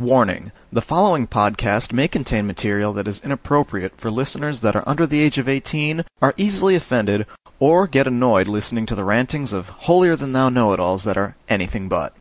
Warning the following podcast may contain material that is inappropriate for listeners that are under the age of 18, are easily offended, or get annoyed listening to the rantings of holier than thou know it alls that are anything but.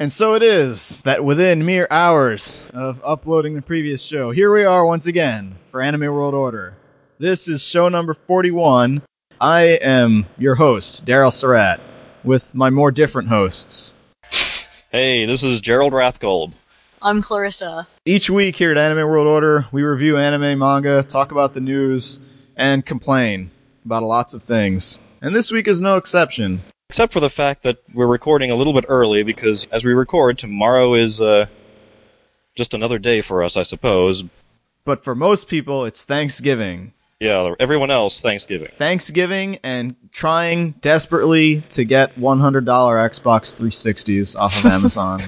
And so it is that within mere hours of uploading the previous show, here we are once again for Anime World Order. This is show number 41. I am your host, Daryl Surat, with my more different hosts. Hey, this is Gerald Rathkolb. I'm Clarissa. Each week here at Anime World Order, we review anime, manga, talk about the news, and complain about lots of things. And this week is no exception. Except for the fact that we're recording a little bit early because as we record, tomorrow is uh, just another day for us, I suppose. But for most people, it's Thanksgiving. Yeah, everyone else, Thanksgiving. Thanksgiving and trying desperately to get $100 Xbox 360s off of Amazon.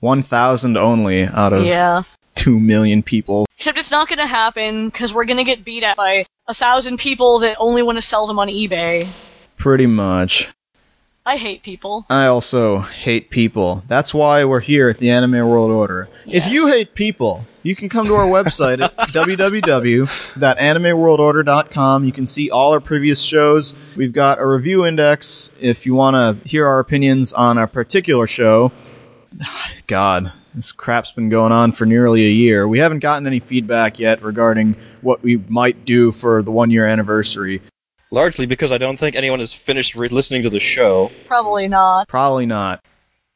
1,000 only out of Yeah. 2 million people. Except it's not gonna happen because we're gonna get beat at by a thousand people that only want to sell them on eBay. Pretty much. I hate people. I also hate people. That's why we're here at the Anime World Order. If you hate people, you can come to our website at www.animeworldorder.com. You can see all our previous shows. We've got a review index if you want to hear our opinions on a particular show. God, this crap's been going on for nearly a year. We haven't gotten any feedback yet regarding what we might do for the one year anniversary. Largely because I don't think anyone has finished re- listening to the show. Probably not. Probably not.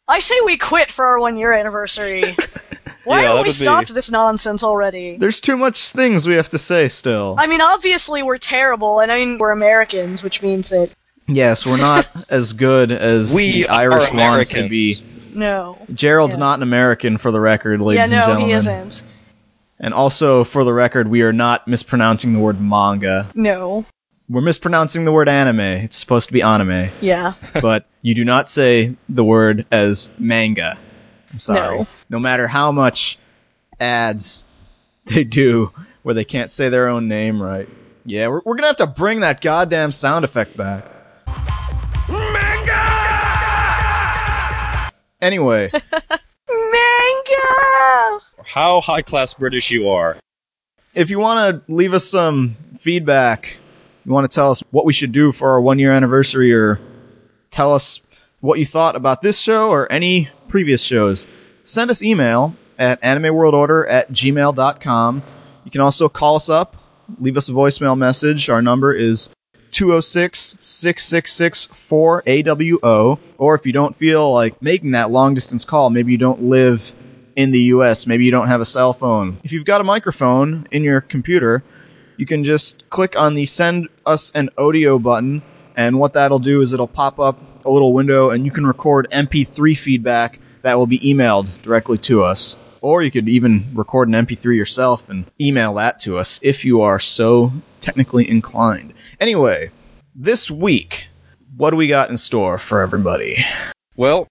I say we quit for our one year anniversary. Why Yeah, haven't we would be- stopped this nonsense already? There's too much things we have to say still. I mean, obviously we're terrible, and I mean we're Americans, which means that Yes, we're not as good as We the Irish are wants to be. No. Gerald's Yeah. not an American, for the record, ladies yeah, and no, gentlemen. he isn't. And also, for the record, we are not mispronouncing the word manga. No. We're mispronouncing the word anime. It's supposed to be anime, Yeah. but you do not say the word as manga. I'm sorry. No. no matter how much ads they do where they can't say their own name right. Yeah, we're, we're gonna have to bring that goddamn sound effect back. Manga! Anyway, Manga! How high class British you are. if you want to leave us some feedback, you want to tell us what we should do for our one year anniversary, or tell us what you thought about this show or any previous shows, send us email at animeworldorder at gmail.com. You can also call us up, leave us a voicemail message. Our number is 206 666 4AWO. Or if you don't feel like making that long distance call, maybe you don't live in the US, maybe you don't have a cell phone. If you've got a microphone in your computer, you can just click on the send us an audio button, and what that'll do is it'll pop up a little window and you can record MP3 feedback that will be emailed directly to us. Or you could even record an MP3 yourself and email that to us if you are so technically inclined. Anyway, this week, what do we got in store for everybody? Well,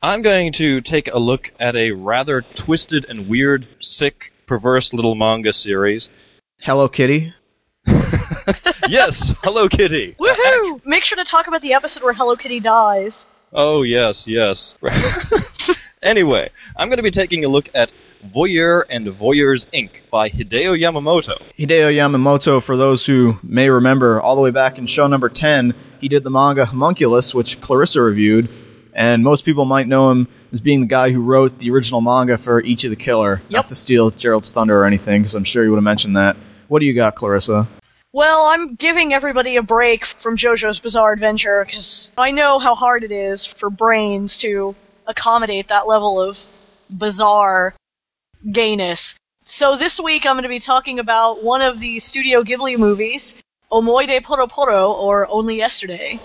I'm going to take a look at a rather twisted and weird, sick, perverse little manga series. Hello Kitty? yes, Hello Kitty. Woohoo! Make sure to talk about the episode where Hello Kitty dies. Oh, yes, yes. anyway, I'm going to be taking a look at Voyeur and Voyeurs Inc. by Hideo Yamamoto. Hideo Yamamoto, for those who may remember, all the way back in show number 10, he did the manga Homunculus, which Clarissa reviewed, and most people might know him as being the guy who wrote the original manga for Ichi the Killer. Not to steal Gerald's thunder or anything, because I'm sure you would have mentioned that. What do you got, Clarissa? Well, I'm giving everybody a break from JoJo's Bizarre Adventure because I know how hard it is for brains to accommodate that level of bizarre gayness. So this week I'm going to be talking about one of the Studio Ghibli movies, Omoide Poro Poro, or Only Yesterday.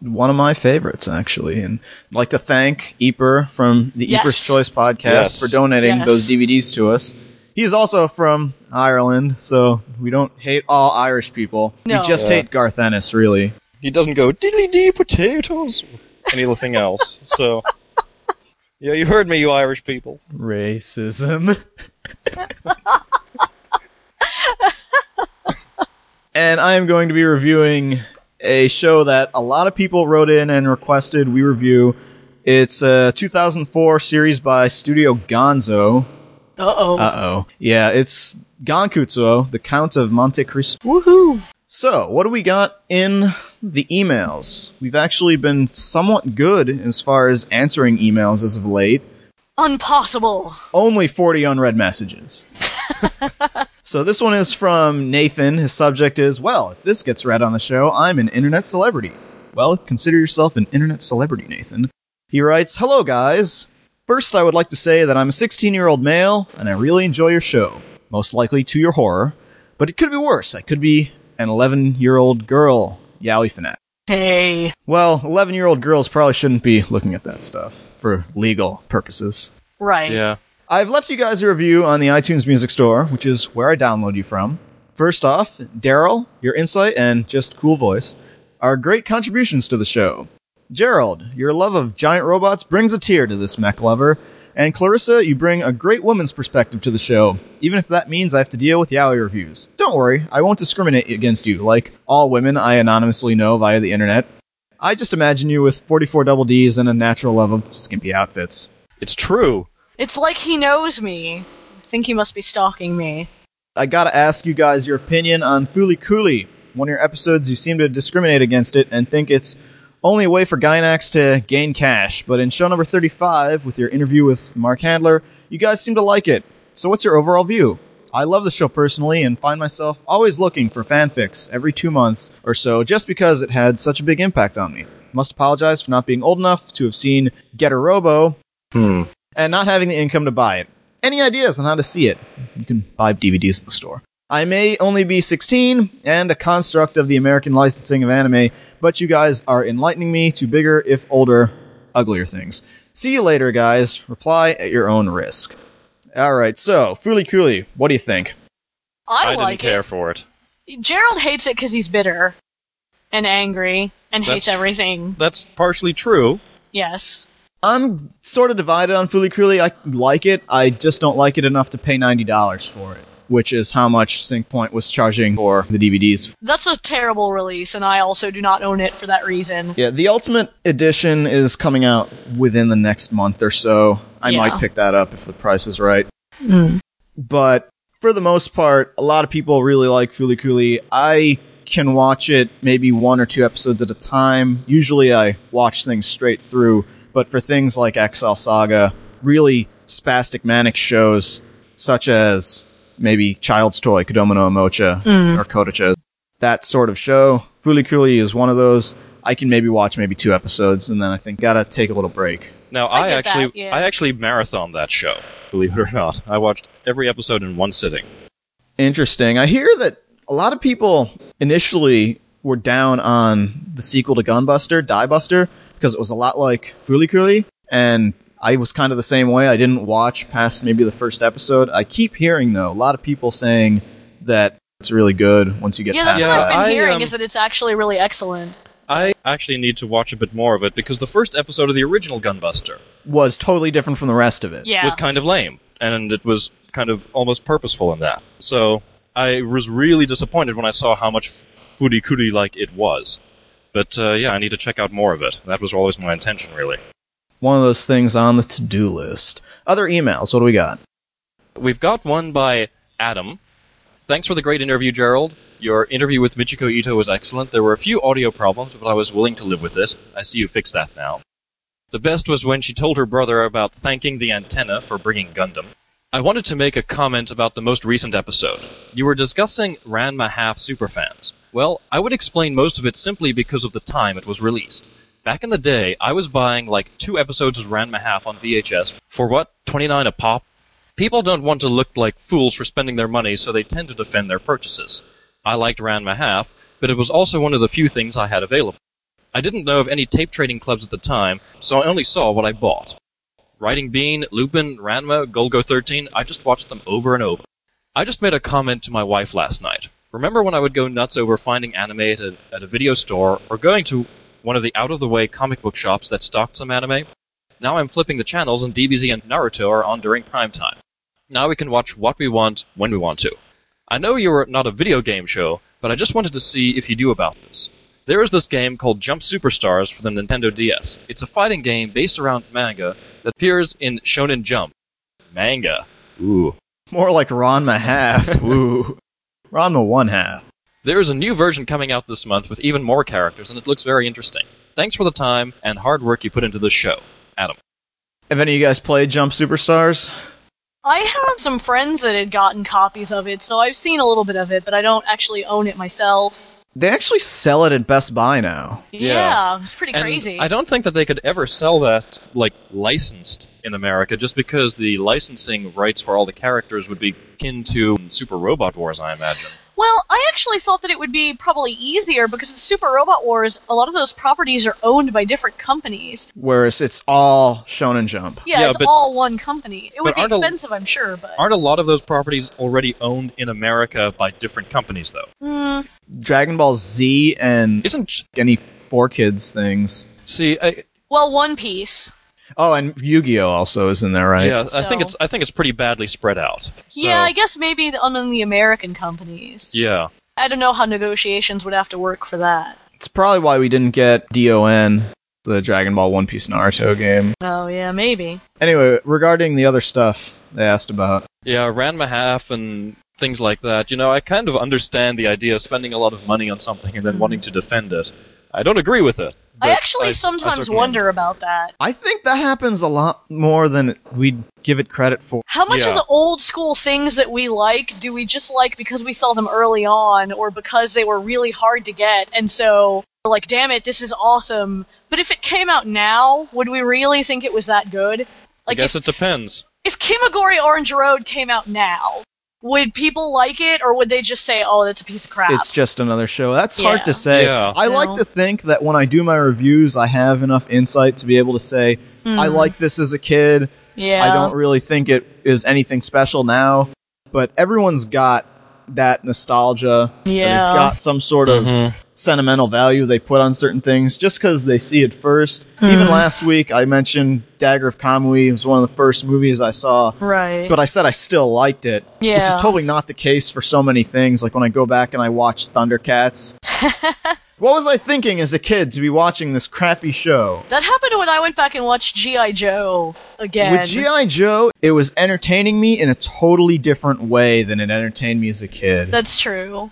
One of my favorites, actually. And I'd like to thank Eper from the Yes. Eper's Choice podcast Yes. for donating Yes. those DVDs to us. He's also from Ireland, so we don't hate all Irish people. No. We just Yeah. hate Garth Ennis, really. He doesn't go diddly dee potatoes or anything else. So, yeah, you heard me, you Irish people. Racism. and I am going to be reviewing a show that a lot of people wrote in and requested we review. It's a 2004 series by Studio Gonzo. Uh oh. Uh oh. Yeah, it's Gankutsuou, the Count of Monte Cristo. Woohoo! So, what do we got in the emails? We've actually been somewhat good as far as answering emails as of late. Impossible. Only 40 unread messages. so, this one is from Nathan. His subject is Well, if this gets read on the show, I'm an internet celebrity. Well, consider yourself an internet celebrity, Nathan. He writes Hello, guys. First, I would like to say that I'm a 16 year old male, and I really enjoy your show. Most likely to your horror. But it could be worse. I could be an 11 year old girl, Yaoi Fanatic. Hey. Well, 11 year old girls probably shouldn't be looking at that stuff for legal purposes. Right. Yeah. I've left you guys a review on the iTunes Music Store, which is where I download you from. First off, Daryl, your insight and just cool voice are great contributions to the show. Gerald, your love of giant robots brings a tear to this mech lover. And Clarissa, you bring a great woman's perspective to the show, even if that means I have to deal with yaoi reviews. Don't worry, I won't discriminate against you, like all women I anonymously know via the internet. I just imagine you with 44 double Ds and a natural love of skimpy outfits. It's true. It's like he knows me. I think he must be stalking me. I gotta ask you guys your opinion on Fooly Cooley. One of your episodes, you seem to discriminate against it and think it's only a way for Gainax to gain cash. But in show number 35, with your interview with Marc Handler, you guys seem to like it. So what's your overall view? I love the show personally and find myself always looking for fanfics every two months or so just because it had such a big impact on me. Must apologize for not being old enough to have seen Giant Robo Hmm. and not having the income to buy it. Any ideas on how to see it? You can buy DVDs at the store. I may only be 16 and a construct of the American licensing of anime, but you guys are enlightening me to bigger, if older, uglier things. See you later, guys. Reply at your own risk. Alright, so, Fooly Cooley, what do you think? I, I, like didn't care it. for it. Gerald hates it because he's bitter and angry and hates That's- everything. That's partially true. Yes. I'm sort of divided on Fooly Cooley. I like it, I just don't like it enough to pay $90 for it, which is how much Synch-Point was charging for the DVDs That's a terrible release, and I also do not own it for that reason. Yeah, the Ultimate Edition is coming out within the next month or so. I Yeah. might pick that up if the price is right. Hmm. But for the most part, a lot of people really like Fooly Cooley. I can watch it maybe one or two episodes at a time. Usually I watch things straight through, but for things like Excel Saga, really spastic manic shows such as maybe Child's Toy, Kodomo no Omocha, mm. or Kodocha, that sort of show, Fooly Cooley is one of those. I can maybe watch maybe two episodes and then I think gotta take a little break. Now I I, actually that, yeah. I actually marathoned that show. Believe it or not, I watched every episode in one sitting. Interesting. I hear that a lot of people initially were down on the sequel to Gunbuster, Diebuster, because it was a lot like Fooly Cooley, and I was kind of the same way. I didn't watch past maybe the first episode. I keep hearing though a lot of people saying that it's really good once you get Yeah, past that's Yeah, what I've that. been I, hearing um, is that it's actually really excellent. I actually need to watch a bit more of it because the first episode of the original Gunbuster Was totally different from the rest of it. Yeah. was kind of lame, and it was kind of almost purposeful in that. So I was really disappointed when I saw how much Foodie Cootie like it was. But uh, yeah, I need to check out more of it. That was always my intention, really. One of those things on the to-do list. Other emails. What do we got? We've got one by Adam. Thanks for the great interview, Gerald. Your interview with Michiko Ito was excellent. There were a few audio problems, but I was willing to live with it. I see you fixed that now. The best was when she told her brother about thanking the antenna for bringing Gundam. I wanted to make a comment about the most recent episode. You were discussing Ranma Half superfans. Well, I would explain most of it simply because of the time it was released. Back in the day, I was buying like two episodes of Ranma Half on VHS for what, 29 a pop? People don't want to look like fools for spending their money, so they tend to defend their purchases. I liked Ranma Half, but it was also one of the few things I had available. I didn't know of any tape trading clubs at the time, so I only saw what I bought. Riding Bean, Lupin, Ranma, Golgo 13, I just watched them over and over. I just made a comment to my wife last night. Remember when I would go nuts over finding anime at a, at a video store or going to one of the out of the way comic book shops that stocked some anime? Now I'm flipping the channels and DBZ and Naruto are on during prime time. Now we can watch what we want when we want to. I know you're not a video game show, but I just wanted to see if you knew about this. There is this game called Jump Superstars for the Nintendo DS. It's a fighting game based around manga that appears in Shonen Jump. Manga. Ooh. More like Ranma half. Ooh. Ranma one half. There is a new version coming out this month with even more characters, and it looks very interesting. Thanks for the time and hard work you put into this show. Adam. Have any of you guys played Jump Superstars? I have some friends that had gotten copies of it, so I've seen a little bit of it, but I don't actually own it myself. They actually sell it at Best Buy now. Yeah. Yeah, it's pretty And crazy. I don't think that they could ever sell that, like, licensed in America, just because the licensing rights for all the characters would be akin to Super Robot Wars, I imagine. Well, I actually thought that it would be probably easier because the Super Robot Wars, a lot of those properties are owned by different companies. Whereas it's all Shonen Jump. Yeah, Yeah, it's but- all one company. It would be aren't a- expensive, I'm sure, but Aren't a lot of those properties already owned in America by different companies, though? Hmm, Dragon Ball Z and Isn't. any 4Kids things. See, I, well, One Piece. Oh, and Yu-Gi-Oh also is in there, right? yeah, I think it's I think it's pretty badly spread out. So, Yeah, I guess maybe the- among the American companies. Yeah. I don't know how negotiations would have to work for that. It's probably why we didn't get DON, the Dragon Ball One Piece Naruto game. Oh, yeah, maybe. Anyway, regarding the other stuff they asked about, Yeah, Ranma half and things like that. You know, I kind of understand the idea of spending a lot of money on something and then wanting to defend it. I don't agree with it. I actually I sometimes certainly wonder about that. I think that happens a lot more than we'd give it credit for. How much Yeah. of the old school things that we like do we just like because we saw them early on or because they were really hard to get and so we're like, damn it, this is awesome. But if it came out now, would we really think it was that good? Like I guess if, it depends. if Kimagure Orange Road came out now, would people like it or would they just say, oh, that's a piece of crap? It's just another show. That's hard to say. Yeah. I You like know? to think that when I do my reviews, I have enough insight to be able to say, I like this as a kid. Hmm. yeah. I don't really think it is anything special now, but everyone's got that nostalgia. Yeah. They've got some sort of Mm-hmm. sentimental value they put on certain things just because they see it first. Hmm. Even last week, I mentioned Dagger of Kamui. Was one of the first movies I saw. Right. But I said I still liked it, Yeah. which is totally not the case for so many things. Like when I go back and I watch Thundercats. what was I thinking as a kid to be watching this crappy show? that happened when I went back and watched G.I. Joe again. With G.I. Joe, it was entertaining me in a totally different way than it entertained me as a kid. That's true.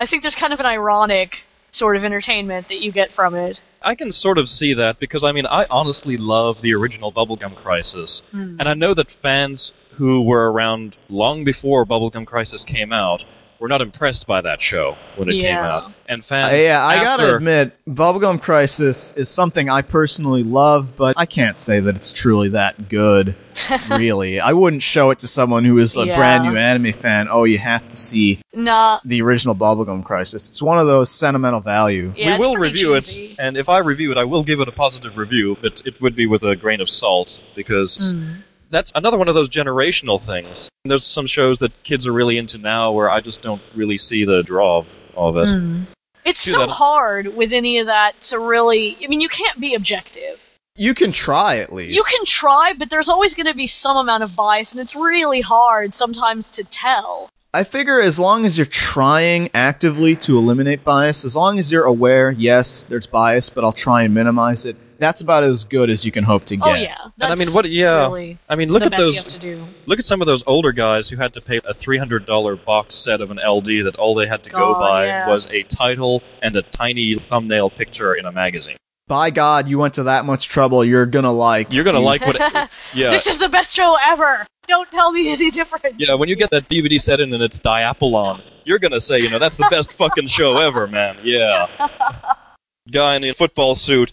I think there's kind of an ironic sort of entertainment that you get from it. I can sort of see that because I mean I honestly love the original Bubblegum Crisis, Hmm. and I know that fans who were around long before Bubblegum Crisis came out were not impressed by that show when it came out, and Uh, fans. yeah, I gotta after- admit, Bubblegum Crisis is something I personally love, but I can't say that it's truly that good. really, I wouldn't show it to someone who is a Yeah. brand new anime fan. Oh, you have to see Nah, the original Bubblegum Crisis. It's one of those sentimental value. yeah, we will review cheesy. it, and if I review it, I will give it a positive review, but it would be with a grain of salt because Hmm. That's another one of those generational things. There's some shows that kids are really into now where I just don't really see the draw of, of it. Hmm. It's Do so that. hard with any of that to really. I mean, you can't be objective. You can try at least. You can try, but there's always going to be some amount of bias, and it's really hard sometimes to tell. I figure as long as you're trying actively to eliminate bias, as long as you're aware, yes, there's bias, but I'll try and minimize it. That's about as good as you can hope to oh, get. Oh yeah, that's And I mean, what? Yeah, really I mean, look at those. have to do. Look at some of those older guys who had to pay a three hundred dollar box set of an LD that all they had to go Oh, by yeah. was a title and a tiny thumbnail picture in a magazine. By God, you went to that much trouble. You're gonna like. You're gonna like what? It, yeah, This is the best show ever. Don't tell me any different. yeah. When you get that DVD set in and it's Diapolon, you're gonna say, you know, that's the best fucking show ever, man. Yeah. Guy in a football suit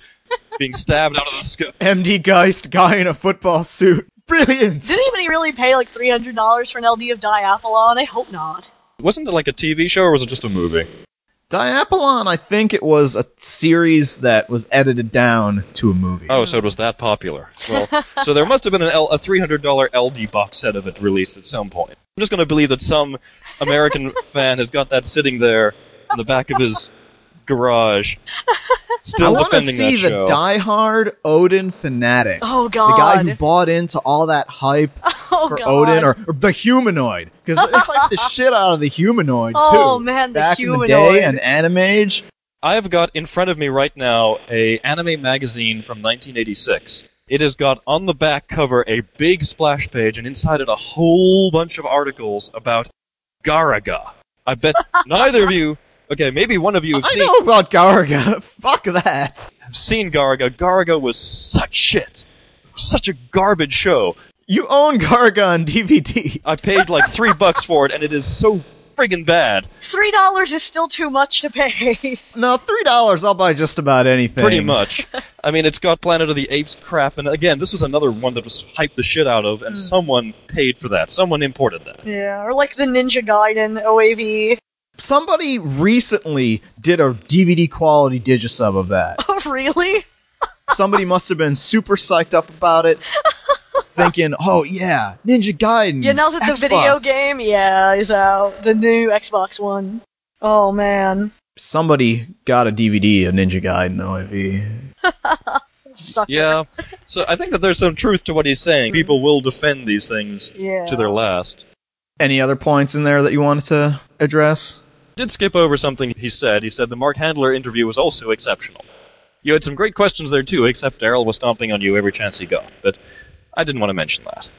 being stabbed out of the sky. MD Geist guy in a football suit. Brilliant. Did anybody really pay like three hundred dollars for an LD of Diapolon? I hope not. Wasn't it like a TV show or was it just a movie? Diapolon, I think it was a series that was edited down to a movie. Oh, so it was that popular. Well, so there must have been an L- a three hundred dollar LD box set of it released at some point. I'm just going to believe that some American fan has got that sitting there in the back of his garage, I want to see the show. diehard Odin fanatic. Oh god, The guy who bought into all that hype oh for god. Odin or, or the humanoid. Because they hyped the shit out of the humanoid, oh, too. Oh, man, the Back in the day and Anime Age. I've got in front of me right now a anime magazine from 1986. It has got on the back cover a big splash page, and inside it a whole bunch of articles about Garaga. I bet neither of you, okay, maybe one of you have I seen know about Garaga. Fuck that. have seen Garaga. Garaga was such shit, such a garbage show. You own Garaga on DVD. I paid like three bucks for it, and it is so friggin' bad. Three dollars is still too much to pay. No, three dollars. I'll buy just about anything. Pretty much. I mean, it's got Planet of the Apes crap, and again, this was another one that was hyped the shit out of, and mm. someone paid for that. Someone imported that. yeah, or like the Ninja Gaiden OAV. Somebody recently did a DVD quality digisub of that. Oh, really? Somebody must have been super psyched up about it, thinking, "Oh yeah, Ninja Gaiden." Yeah, now that the Xbox." video game, yeah, is out. The new Xbox One. Oh man. Somebody got a DVD of Ninja Gaiden oh, OAV. Sucker. Yeah. So I think that there's some truth to what he's saying. People will defend these things Yeah. to their last. Any other points in there that you wanted to address? Did skip over something he said. He said the Marc Handler interview was also exceptional. You had some great questions there too, except Daryl was stomping on you every chance he got. But I didn't want to mention that.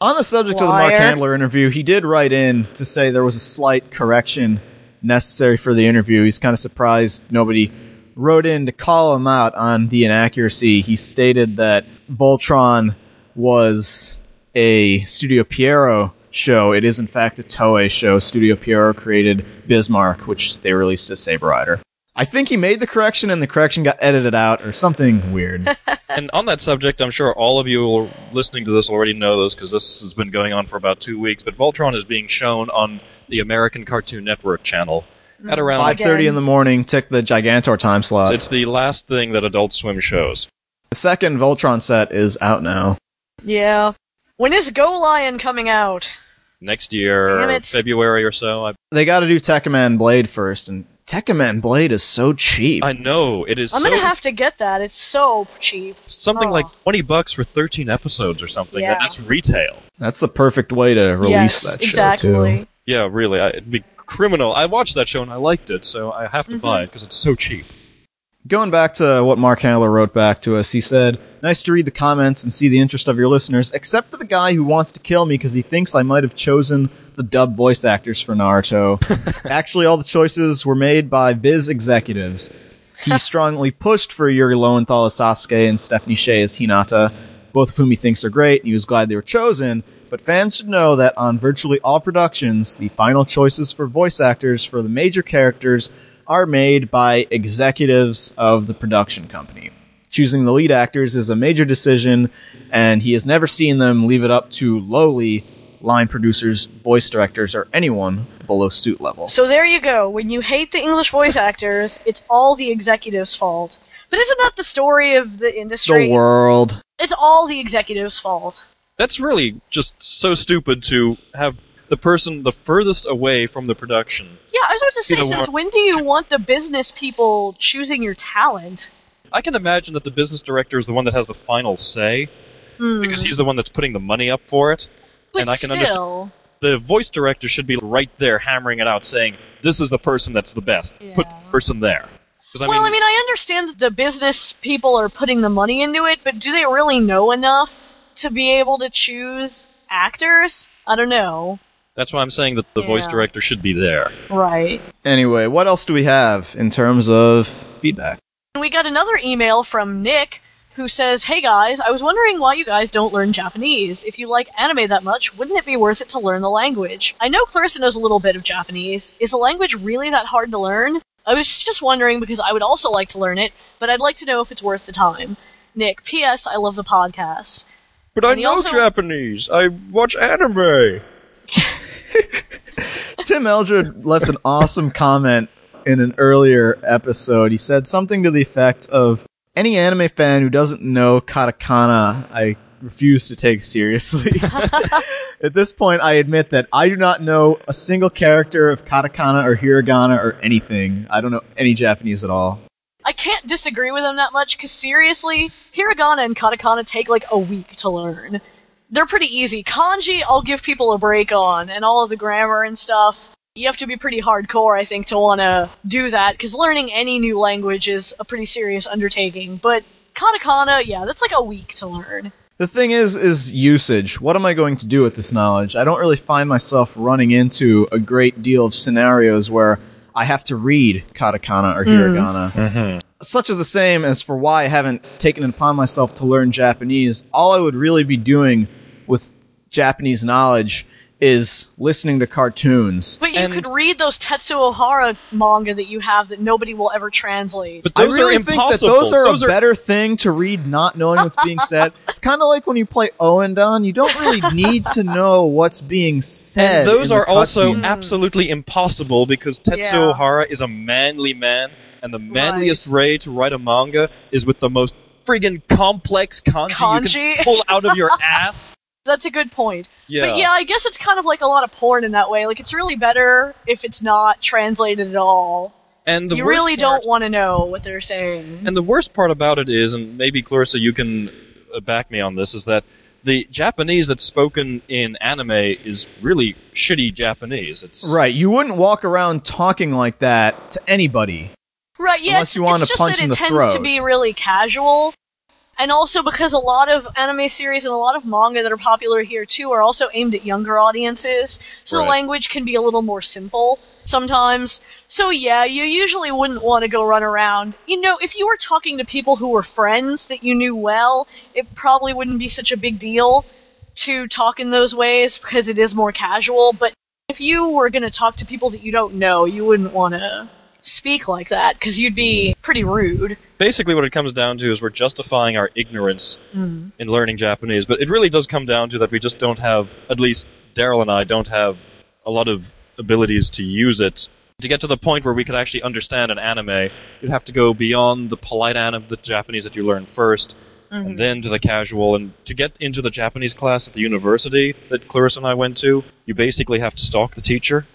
On the subject of the Marc Handler interview, he did write in to say there was a slight correction necessary for the interview. He's kind of surprised nobody wrote in to call him out on the inaccuracy. He stated that Voltron was a Studio Pierrot show. It is, in fact, a Toei show. Studio Pierrot created Bismarck, which they released as Saber Rider. I think he made the correction and the correction got edited out or something weird. And on that subject, I'm sure all of you listening to this already know this because this has been going on for about two weeks. But Voltron is being shown on the American Cartoon Network channel mm. at around. 5.30 in the morning, tick the Gigantor time slot. It's the last thing that Adult Swim shows. The second Voltron set is out now. Yeah. When is Go Lion coming out? Next year, February or so. I, They got to do Tekkaman Blade first, and Tekkaman Blade is so cheap. I know it is. I'm so, gonna have to get that. It's so cheap. something Oh. like twenty bucks for thirteen episodes or something. Yeah. And that's retail. That's the perfect way to release yes, that show exactly. too. Yeah, really. I, it'd be criminal. I watched that show and I liked it, so I have to mm-hmm. buy it because it's so cheap. Going back to what Marc Handler wrote back to us, he said, "Nice to read the comments and see the interest of your listeners, except for the guy who wants to kill me because he thinks I might have chosen the dub voice actors for Naruto. Actually, all the choices were made by Viz executives. He strongly pushed for Yuri Lowenthal as Sasuke and Stephanie Sheh as Hinata, both of whom he thinks are great, and he was glad they were chosen. But fans should know that on virtually all productions, the final choices for voice actors for the major characters are made by executives of the production company. Choosing the lead actors is a major decision, and he has never seen them leave it up to lowly line producers, voice directors, or anyone below suit level. So there you go. When you hate the English voice actors, it's all the executives' fault. But isn't that the story of the industry? The world. It's all the executives' fault. That's really just so stupid to have the person the furthest away from the production. Yeah, I was about to say, You know, since when do you want the business people choosing your talent? I can imagine that the business director is the one that has the final say hmm. because he's the one that's putting the money up for it. But and I can understand still, the voice director should be right there hammering it out, saying, "This is the person that's the best. Put the person there." I well, mean, I mean, I understand that the business people are putting the money into it, but do they really know enough to be able to choose actors? I don't know. That's why I'm saying that the voice director should be there. Right. Anyway, what else do we have in terms of feedback? We got another email from Nick who says, Hey guys, I was wondering why you guys don't learn Japanese. If you like anime that much, wouldn't it be worth it to learn the language? I know Clarissa knows a little bit of Japanese. Is the language really that hard to learn? I was just wondering because I would also like to learn it, but I'd like to know if it's worth the time. Nick, P.S. I love the podcast. But I And he know also- Japanese. I watch anime. Tim Eldred left an awesome comment in an earlier episode. He said something to the effect of any anime fan who doesn't know katakana, I refuse to take seriously. At this point, I admit that I do not know a single character of katakana or hiragana or anything. I don't know any Japanese at all. I can't disagree with him that much because seriously, hiragana and katakana take like a week to learn. They're pretty easy. Kanji, I'll give people a break on, and all of the grammar and stuff. You have to be pretty hardcore, I think, to want to do that because learning any new language is a pretty serious undertaking. But katakana, yeah, that's like a week to learn. The thing is, is usage. What am I going to do with this knowledge? I don't really find myself running into a great deal of scenarios where I have to read katakana or hmm. hiragana. Mm-hmm. Such is the same as for why I haven't taken it upon myself to learn Japanese. All I would really be doing with Japanese knowledge is listening to cartoons. But you And- could read those Tetsuo Hara manga that you have that nobody will ever translate. But I those really are think that those are Those a better thing to read not knowing what's being said. it's kind of like when you play Ouendan, you don't really need to know what's being said. And those are also cutscenes. Mm. absolutely impossible because Tetsuo Yeah. Hara is a manly man, and the manliest way to write a manga is with the most friggin' complex kanji, you can pull out of your ass. That's a good point. Yeah. But yeah, I guess it's kind of like a lot of porn in that way. Like, it's really better if it's not translated at all. And the you really part- don't want to know what they're saying. And the worst part about it is, and maybe Clarissa, you can uh, back me on this, is that the Japanese that's spoken in anime is really shitty Japanese. It's Right, you wouldn't walk around talking like that to anybody. Right, yeah, Unless it's, you want it's to just punch that in it tends to be really casual. And also because a lot of anime series and a lot of manga that are popular here too are also aimed at younger audiences, so the language can be a little more simple sometimes. So yeah, you usually wouldn't want to go run around. You know, if you were talking to people who were friends that you knew well, it probably wouldn't be such a big deal to talk in those ways because it is more casual, but if you were going to talk to people that you don't know, you wouldn't want to speak like that because you'd be mm-hmm. pretty rude. Basically what it comes down to is we're justifying our ignorance mm-hmm. in learning Japanese, but it really does come down to that we just don't have, at least Daryl and I don't have a lot of abilities to use it. To get to the point where we could actually understand an anime, you'd have to go beyond the polite anime, the Japanese that you learn 1st and mm-hmm. then to the casual. And to get into the Japanese class at the university that Clarissa and I went to, you basically have to stalk the teacher.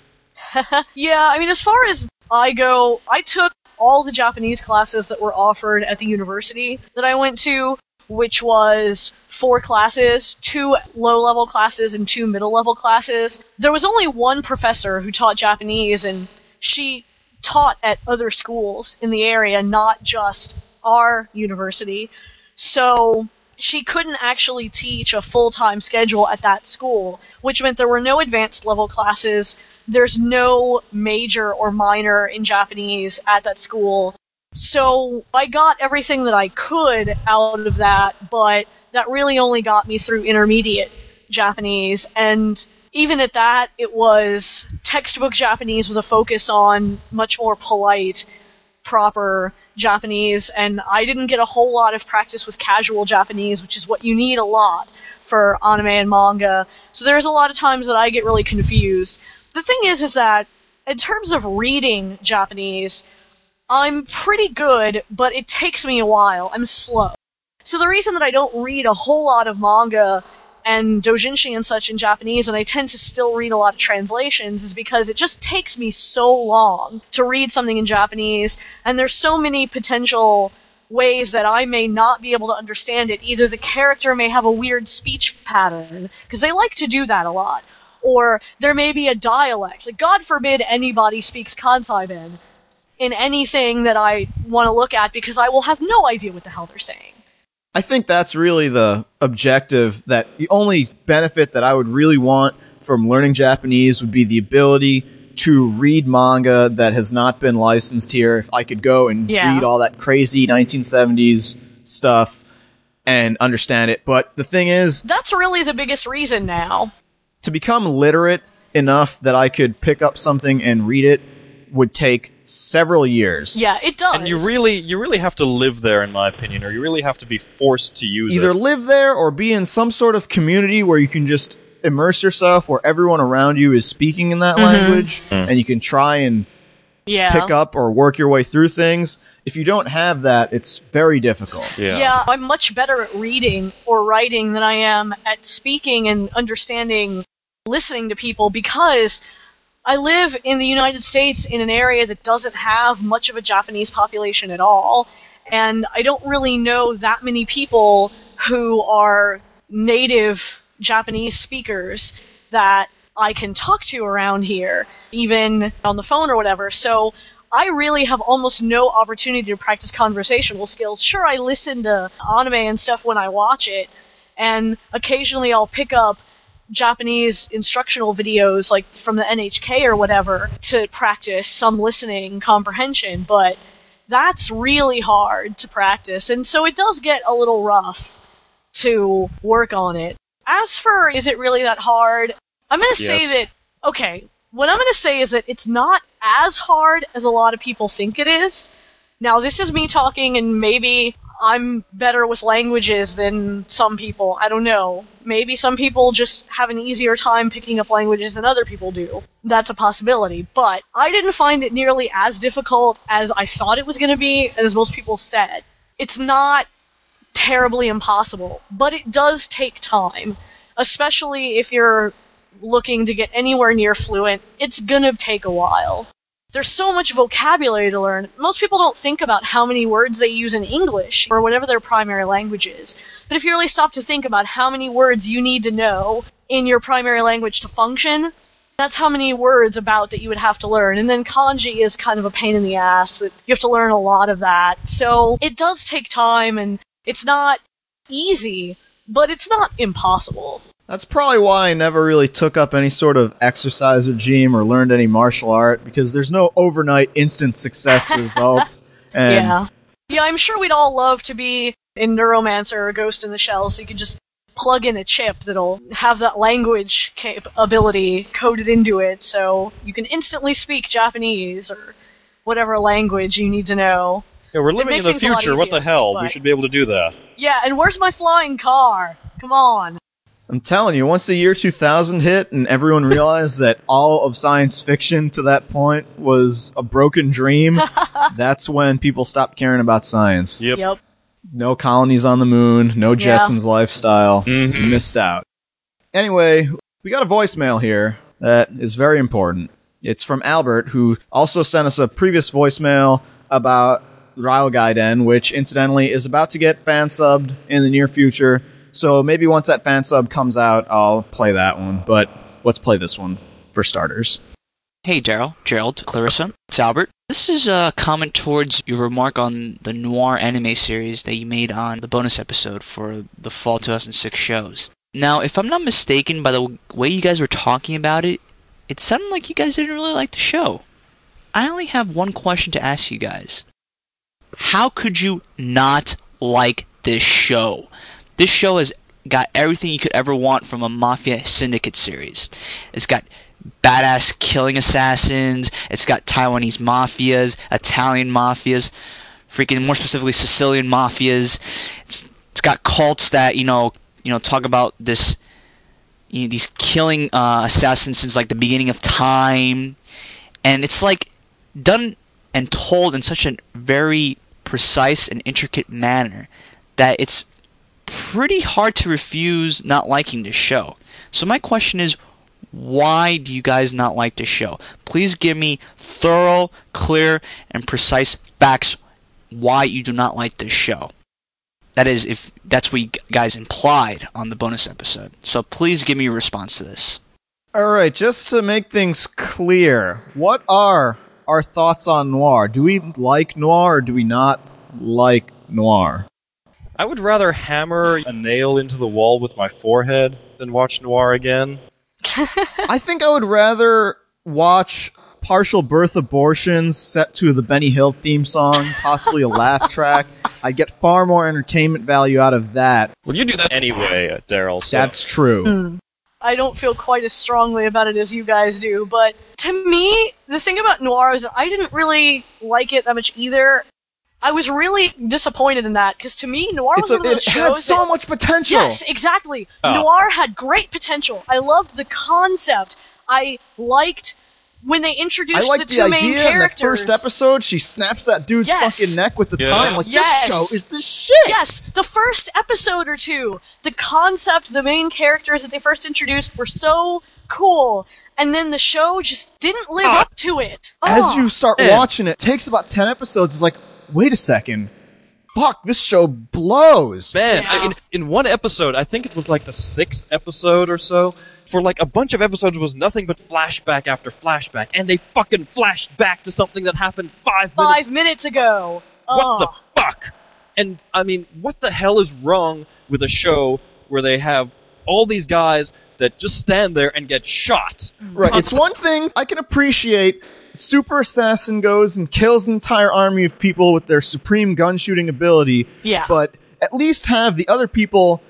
Yeah, I mean, as far as I go, I took all the Japanese classes that were offered at the university that I went to, which was four classes, two low level classes and two middle level classes. There was only one professor who taught Japanese, and she taught at other schools in the area, not just our university. So she couldn't actually teach a full time schedule at that school, which meant there were no advanced level classes. There's no major or minor in Japanese at that school. So I got everything that I could out of that, but that really only got me through intermediate Japanese. And even at that, it was textbook Japanese with a focus on much more polite, proper Japanese, and I didn't get a whole lot of practice with casual Japanese, which is what you need a lot for anime and manga. So there's a lot of times that I get really confused. The thing is, is that in terms of reading Japanese, I'm pretty good, but it takes me a while. I'm slow. So the reason that I don't read a whole lot of manga and doujinshi and such in Japanese, and I tend to still read a lot of translations, is because it just takes me so long to read something in Japanese, and there's so many potential ways that I may not be able to understand it. Either the character may have a weird speech pattern, because they like to do that a lot, or there may be a dialect. Like, God forbid anybody speaks Kansai in anything that I want to look at, because I will have no idea what the hell they're saying. I think that's really the objective that the only benefit that I would really want from learning Japanese would be the ability to read manga that has not been licensed here. If I could go and Yeah. read all that crazy 1970s stuff and understand it. But the thing is, That's really the biggest reason now. to become literate enough that I could pick up something and read it would take several years. Yeah, it does. And you really, you really have to live there, in my opinion, or you really have to be forced to use Either it. live there or be in some sort of community where you can just immerse yourself where everyone around you is speaking in that mm-hmm. language and you can try and yeah. pick up or work your way through things. If you don't have that, it's very difficult. yeah. Yeah, I'm much better at reading or writing than I am at speaking and understanding listening to people because I live in the United States in an area that doesn't have much of a Japanese population at all, and I don't really know that many people who are native Japanese speakers that I can talk to around here, even on the phone or whatever. So I really have almost no opportunity to practice conversational skills. Sure, I listen to anime and stuff when I watch it, and occasionally I'll pick up Japanese instructional videos like from the NHK or whatever to practice some listening comprehension, but that's really hard to practice, and so it does get a little rough to work on it. As for is it really that hard? I'm going to say Yes. that okay, what I'm going to say is that it's not as hard as a lot of people think it is. Now, this is me talking, and maybe I'm better with languages than some people. I don't know. Maybe some people just have an easier time picking up languages than other people do. That's a possibility. But I didn't find it nearly as difficult as I thought it was going to be, as most people said. It's not terribly impossible, but it does take time. Especially if you're looking to get anywhere near fluent, it's gonna take a while. There's so much vocabulary to learn. Most people don't think about how many words they use in English or whatever their primary language is. But if you really stop to think about how many words you need to know in your primary language to function, that's how many words about that you would have to learn. And then kanji is kind of a pain in the ass. You have to learn a lot of that. So it does take time and it's not easy, but it's not impossible. That's probably why I never really took up any sort of exercise regime or learned any martial art because there's no overnight instant success results. And yeah. Yeah, I'm sure we'd all love to be in Neuromancer or Ghost in the Shell so you could just plug in a chip that'll have that language cap- ability coded into it so you can instantly speak Japanese or whatever language you need to know. Yeah, we're living in the things a lot future. What the easier, hell? We should be able to do that. Yeah, and where's my flying car? Come on. I'm telling you, once the year 2000 hit and everyone realized that all of science fiction to that point was a broken dream, that's when people stopped caring about science. Yep. Yep. No colonies on the moon, no Yeah. Jetsons lifestyle. Mhm. Missed out. Anyway, we got a voicemail here that is very important. It's from Albert, who also sent us a previous voicemail about Ryle Gaiden, which incidentally is about to get fan subbed in the near future. So maybe once that fan sub comes out, I'll play that one. But let's play this one for starters. Hey, Daryl, Gerald, Clarissa, it's Albert. This is a comment towards your remark on the noir anime series that you made on the bonus episode for the fall 2006 shows. Now, if I'm not mistaken by the way you guys were talking about it, it sounded like you guys didn't really like the show. I only have one question to ask you guys. How could you not like this show? This show has got everything you could ever want from a Mafia Syndicate series. It's got badass killing assassins, it's got Taiwanese mafias, Italian mafias, freaking more specifically Sicilian mafias. It's, it's got cults that, you know, you know, talk about this you know, these killing uh, assassins since like the beginning of time, and it's like done and told in such a very precise and intricate manner that it's pretty hard to refuse not liking the show. So my question is, why do you guys not like the show? Please give me thorough, clear, and precise facts why you do not like this show. That is, if that's what you guys implied on the bonus episode. So please give me a response to this. All right, just to make things clear, what are our thoughts on noir? Do we like noir or do we not like noir? I would rather hammer a nail into the wall with my forehead than watch Noir again. I think I would rather watch partial birth abortions set to the Benny Hill theme song, possibly a laugh track. I'd get far more entertainment value out of that. Well, you do that anyway, uh, Daryl. So. That's true. I don't feel quite as strongly about it as you guys do, but to me, the thing about noir is that I didn't really like it that much either. I was really disappointed in that because to me, noir It's was a, one of those it shows had so that- much potential. Yes, exactly. Oh. Noir had great potential. I loved the concept. I liked when they introduced I like the the, two main idea in the first episode. She snaps that dude's Yes. fucking neck with the Yeah. tongue. Like Yes. this show is the shit. Yes, the first episode or two, the concept, the main characters that they first introduced were so cool. And then the show just didn't live Ah. up to it. As Oh. you start watching it, it takes about 10 episodes. It's like, wait a second. Fuck, this show blows. Man, Yeah. I- in, in one episode, I think it was like the sixth episode or so, for like a bunch of episodes was nothing but flashback after flashback, and they fucking flashed back to something that happened five, minutes. five minutes ago. What Oh. the fuck? And I mean, what the hell is wrong with a show where they have all these guys that just stand there and get shot? Right. It's one thing I can appreciate. Super assassin goes and kills an entire army of people with their supreme gun shooting ability. Yeah. But at least have the other people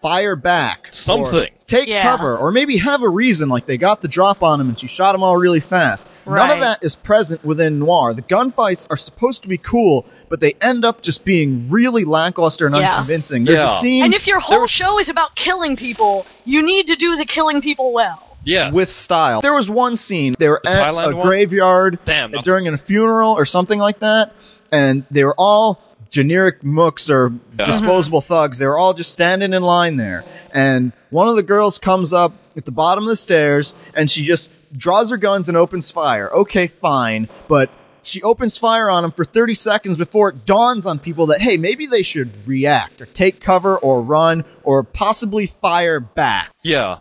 fire back. Something. Or take Yeah. cover. Or maybe have a reason, like they got the drop on him and she shot them all really fast. None of that is present within Noir. The gunfights are supposed to be cool, but they end up just being really lackluster and Yeah. unconvincing. There's Yeah. a scene And if your whole show is about killing people, you need to do the killing people well. Yes. with style. There was one scene they were The at Thailand a one? graveyard Damn, not- during a funeral or something like that, and they were all generic mooks or Yeah. disposable mm-hmm. thugs. They were all just standing in line there, and one of the girls comes up at the bottom of the stairs and she just draws her guns and opens fire. Okay, fine, but. She opens fire on them for 30 seconds before it dawns on people that, hey, maybe they should react or take cover or run or possibly fire back. yeah.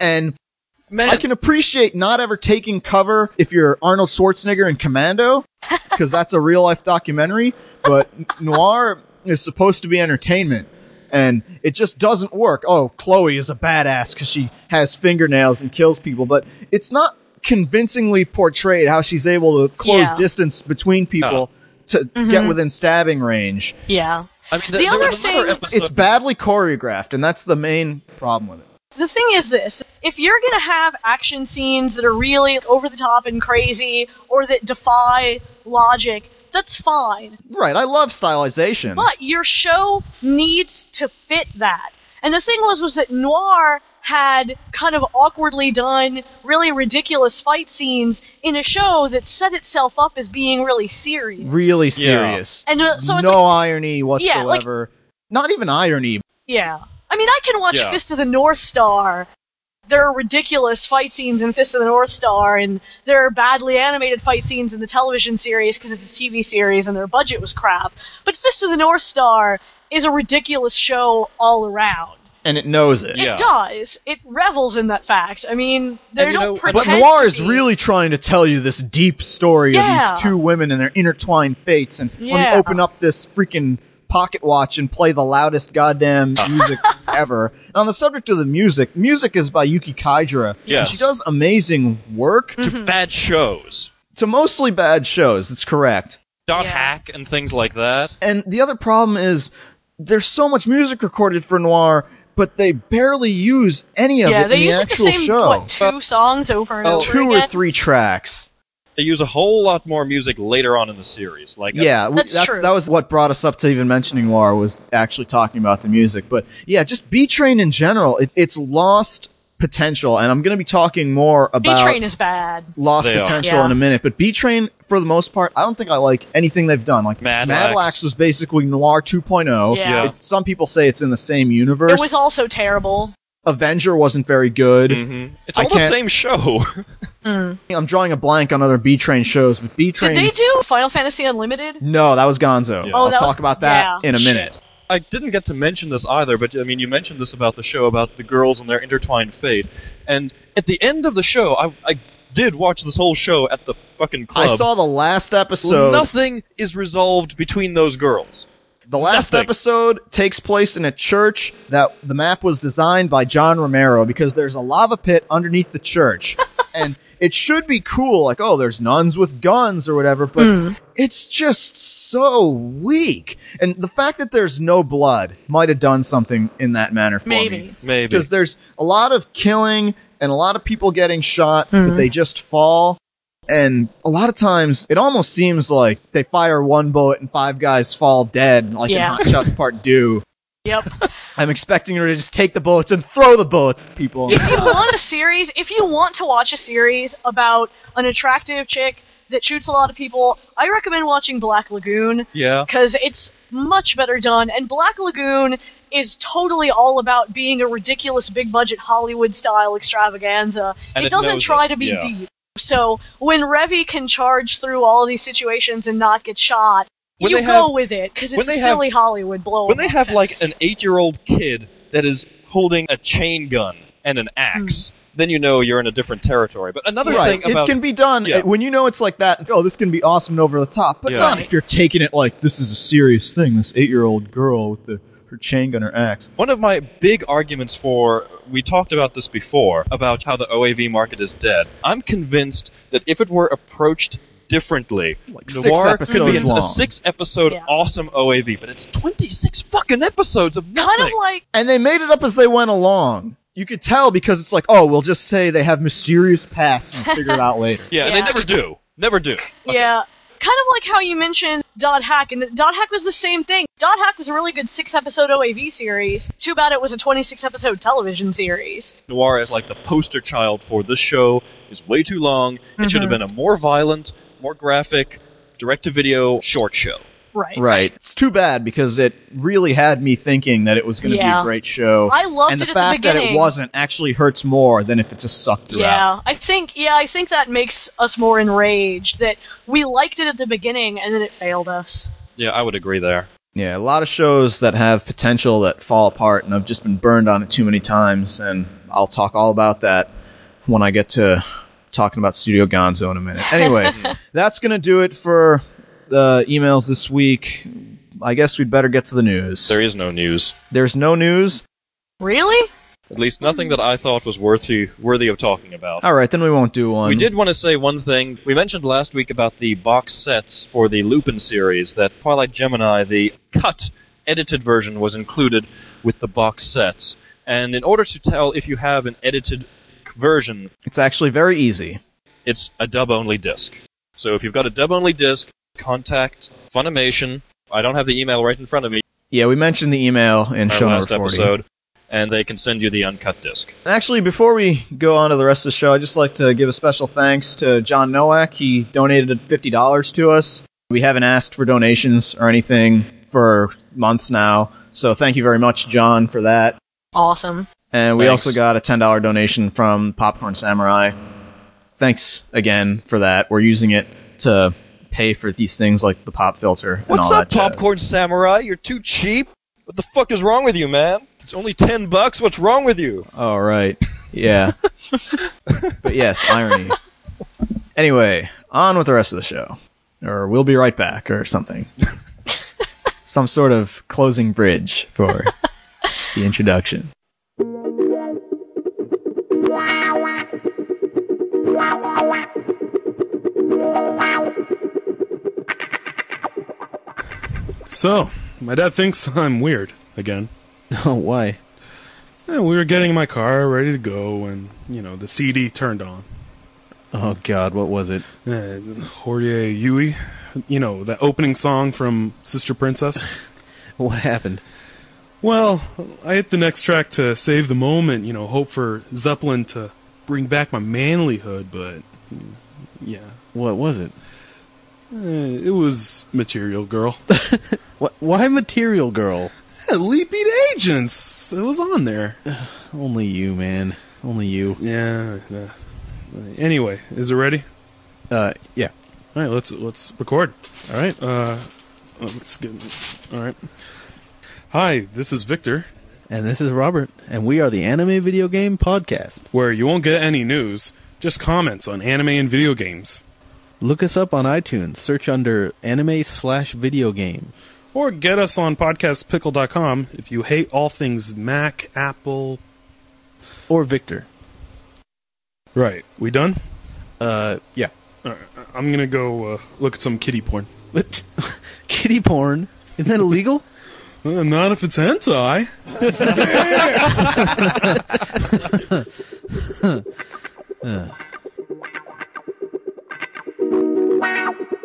And Man, I can appreciate not ever taking cover if you're Arnold Schwarzenegger in Commando, because that's a real life documentary. But noir is supposed to be entertainment, and it just doesn't work. Oh, Chloe is a badass because she has fingernails and kills people, but it's not convincingly portrayed how she's able to close Yeah. distance between people oh. to get mm-hmm. within stabbing range. Yeah. I mean, th- The other thing- episode. It's badly choreographed, and that's the main problem with it. The thing is this if you're gonna have action scenes that are really over the top and crazy, or that defy logic, that's fine. Right, I love stylization. But your show needs to fit that. And the thing was, was that Noir had kind of awkwardly done really ridiculous fight scenes in a show that set itself up as being really serious. really serious. And uh, so it's no like, irony Yeah, like- whatsoever. Not even irony. yeah. I mean, I can watch Yeah. Fist of the North Star. There are ridiculous fight scenes in Fist of the North Star, and there are badly animated fight scenes in the television series because it's a TV series and their budget was crap. But Fist of the North Star is a ridiculous show all around. And it knows it. Yeah. It does. It revels in that fact. I mean, they don't know, but But pretend. Noir to is be. really trying to tell you this deep story Yeah. of these two women and their intertwined fates. And let me open up this freaking pocket watch and play the loudest goddamn music ever. And on the subject of the music, music is by Yuki Kajiura. And Yes. she does amazing work to mhm. bad shows. to mostly bad shows. That's correct. Dot Yeah. hack and things like that. And the other problem is there's so much music recorded for Noir, but they barely use any of Yeah, it they in the use like the actual same show. what two songs over and Oh. over Two or three tracks. They use a whole lot more music later on in the series. Like uh, Yeah, w- That's that's, true. that was what brought us up to even mentioning Noir was actually talking about the music. But yeah, just Bee Train in general, it, it's lost potential, and I'm going to be talking more about Bee Train is bad. lost They potential Yeah. in a minute. But Bee Train, for the most part, I don't think I like anything they've done. Like Mad Mad Lax. Lax was basically Noir 2.0. Yeah. Yeah. It- some people say it's in the same universe. It was also terrible. Avenger wasn't very good. hmm It's I all the same show. I'm drawing a blank on other Bee Train shows, but Bee Train. Did they do Final Fantasy Unlimited? No, that was Gonzo. Yeah. Oh, I'll that talk was- about that yeah, in a shit. minute. I didn't get to mention this either, but I mean, you mentioned this about the show about the girls and their intertwined fate. And at the end of the show, I, I did watch this whole show at the fucking club. I saw the last episode. Nothing is resolved between those girls. The last Nothing. episode takes place in a church that the map was designed by John Romero because there's a lava pit underneath the church. and it should be cool, like, oh, there's nuns with guns or whatever, but hmm. it's just so weak. And the fact that there's no blood might have done something in that manner for Maybe. me. Maybe. Because there's a lot of killing and a lot of people getting shot, but hmm. they just fall. And a lot of times, it almost seems like they fire one bullet and five guys fall dead, like Yeah. in Hot Shots Part Do. Yep. I'm expecting her to just take the bullets and throw the bullets at people. if you want a series, if you want to watch a series about an attractive chick that shoots a lot of people, I recommend watching Black Lagoon yeah. because it's much better done. And Black Lagoon is totally all about being a ridiculous big budget Hollywood style extravaganza. And it it doesn't try it, to be yeah. deep. So when Revy can charge through all these situations and not get shot, When you go have- with it because it's a they have- silly Hollywood blow. when they have like an eight-year-old kid that is holding a chain gun and an axe, hmm. then you know you're in a different territory. But another right. thing about it can be done Yeah. when you know it's like that. Oh, this can be awesome and over the top, but Yeah. not if you're taking it like this is a serious thing. This eight-year-old girl with the her chain gun or axe. One of my big arguments for we talked about this before about how the OAV market is dead. I'm convinced that if it were approached differently, Like six Noir could be episodes a six episode Yeah. awesome OAV, but it's 26 fucking episodes of nothing. kind of like And they made it up as they went along. You could tell because it's like, oh, we'll just say they have mysterious pasts and figure it out later. yeah, and Yeah. they never do. Never do. Yeah. Kind of like how you mentioned Dot Hack, and Dot Hack was the same thing. Dot Hack was a really good six episode OAV series. Too bad it was a 26 episode television series. Noir is like the poster child for this show is way too long. It should have mm-hmm. been a more violent, more graphic, direct to video short show. Right. Right. It's too bad because it really had me thinking that it was going to be a great show. I loved and the it at the fact that it beginning. wasn't actually hurts more than if it just sucked throughout. Yeah, I think yeah, I think that makes us more enraged that we liked it at the beginning and then it failed us. Yeah, I would agree there. Yeah, a lot of shows that have potential that fall apart, and I've just been burned on it too many times, and I'll talk all about that when I get to talking about Studio Gonzo in a minute. Anyway, that's going to do it for the emails this week. I guess we'd better get to the news. There is no news. There's no news. Really? At least nothing that I thought was worthy worthy of talking about. All right, then we won't do one. We did want to say one thing. We mentioned last week about the box sets for the Lupin series that Twilight Gemini, the cut, edited version, was included with the box sets. And in order to tell if you have an edited version, It's actually very easy. it's a dub only disc. So if you've got a dub only disc, contact Funimation. I don't have the email right in front of me. Yeah, we mentioned the email in Our show last number 40. episode, and they can send you the uncut disc. And Actually, before we go on to the rest of the show, I'd just like to give a special thanks to John Nowak. He donated $50 to us. We haven't asked for donations or anything for months now. So thank you very much, John, for that. Awesome. And we Thanks. also got a $10 donation from Popcorn Samurai. Thanks again for that. We're using it to pay for these things like the pop filter. and What's all up, that jazz. Popcorn Samurai? You're too cheap. What the fuck is wrong with you, man? It's only ten bucks. What's wrong with you? All right. Yeah. but yes, irony. Anyway, on with the rest of the show. Or we'll be right back or something. Some sort of closing bridge for the introduction. So, my dad thinks I'm weird again. Oh, why? Yeah, we were getting my car, ready to go, and, you know, the CD turned on. Oh God, what was it? Uh, Horie Yui, you know, that opening song from Sister Princess. What happened? well, I hit the next track to save the moment, you know, hope for Zeppelin to bring back my manlyhood, but, mm, yeah. What was it? Eh, it was Material Girl. What? Why Material Girl? yeah, Elite Beat Agents! It was on there. Only you, man. Only you. Yeah, yeah. Anyway, is it ready? Uh, yeah. All right, let's let's record. All right. Uh, let's get. All right. Hi, this is Victor, And this is Robert, and we are the Anime Video Game Podcast. where you won't get any news, just comments on anime and video games, Look us up on iTunes. Search under anime slash video game. or get us on podcastpickle.com if you hate all things Mac, Apple. Or Victor. Right, we done? Uh, yeah. Right, I'm gonna go uh, look at some kitty porn. What? Kitty porn? Isn't that illegal? Uh, not if it's hentai. You Wow.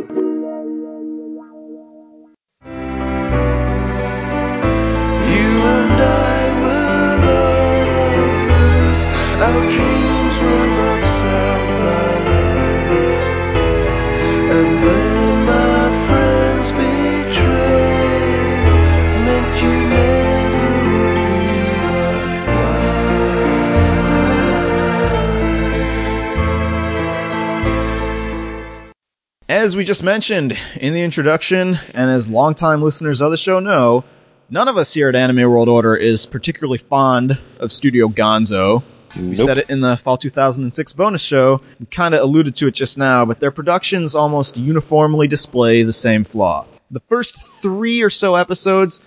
As we just mentioned in the introduction, and as longtime listeners of the show know, none of us here at Anime World Order is particularly fond of Studio Gonzo. We said it in the fall 2006 bonus show. We kind of alluded to it just now, but their productions almost uniformly display the same flaw. The first three or so episodes,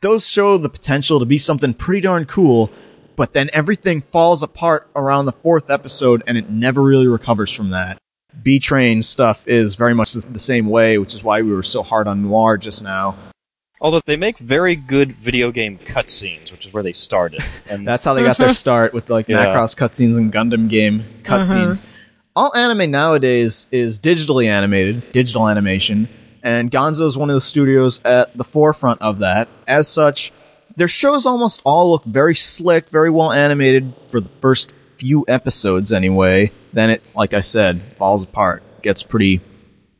those show the potential to be something pretty darn cool, but then everything falls apart around the fourth episode and it never really recovers from that. Bee Train stuff is very much the the same way, which is why we were so hard on Noir just now. Although they make very good video game cutscenes, which is where they started. And That's how they got their start with like Yeah. Macross cutscenes and Gundam game cutscenes. Uh-huh. All anime nowadays is digitally animated, digital animation, and Gonzo is one of the studios at the forefront of that. As such, their shows almost all look very slick, very well animated for the first few episodes anyway. Then it, like I said, falls apart, gets pretty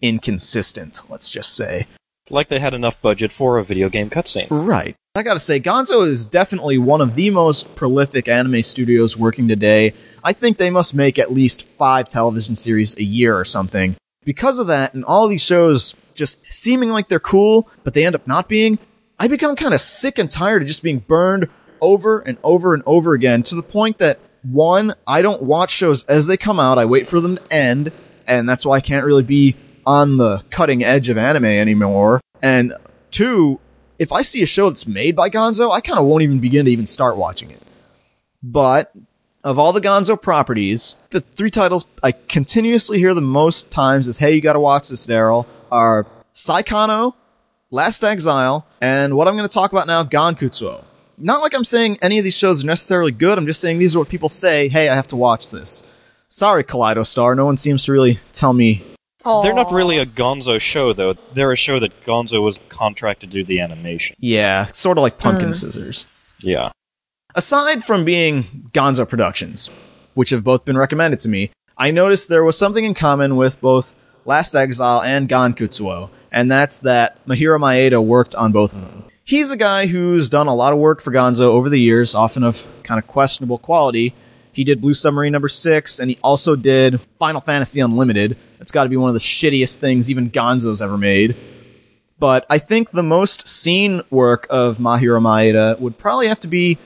inconsistent, let's just say. like they had enough budget for a video game cutscene. Right. I gotta say, Gonzo is definitely one of the most prolific anime studios working today. I think they must make at least five television series a year or something. Because of that, and all these shows just seeming like they're cool, but they end up not being, I become kind of sick and tired of just being burned over and over and over again to the point that, one, I don't watch shows as they come out, I wait for them to end, and that's why I can't really be on the cutting edge of anime anymore. And two, if I see a show that's made by Gonzo, I kind of won't even begin to even start watching it. But of all the Gonzo properties, the three titles I continuously hear the most times is "Hey, you got to watch this, Daryl." Are Saikano, Last Exile, and what I'm going to talk about now, Gankutsuou. Not like I'm saying any of these shows are necessarily good. I'm just saying these are what people say. Hey, I have to watch this. Sorry, Kaleido Star. No one seems to really tell me They're not really a Gonzo show, though. They're a show that Gonzo was contracted to do the animation. Yeah, sort of like Pumpkin uh. Scissors. Yeah. Aside from being Gonzo Productions, which have both been recommended to me, I noticed there was something in common with both Last Exile and Gankutsuou, and that's that Mahiro Maeda worked on both of them. He's a guy who's done a lot of work for Gonzo over the years, often of kind of questionable quality. He did Blue Submarine number 6, and he also did Final Fantasy Unlimited. It's got to be one of the shittiest things even Gonzo's ever made. But I think the most seen work of Mahiro Maeda would probably have to be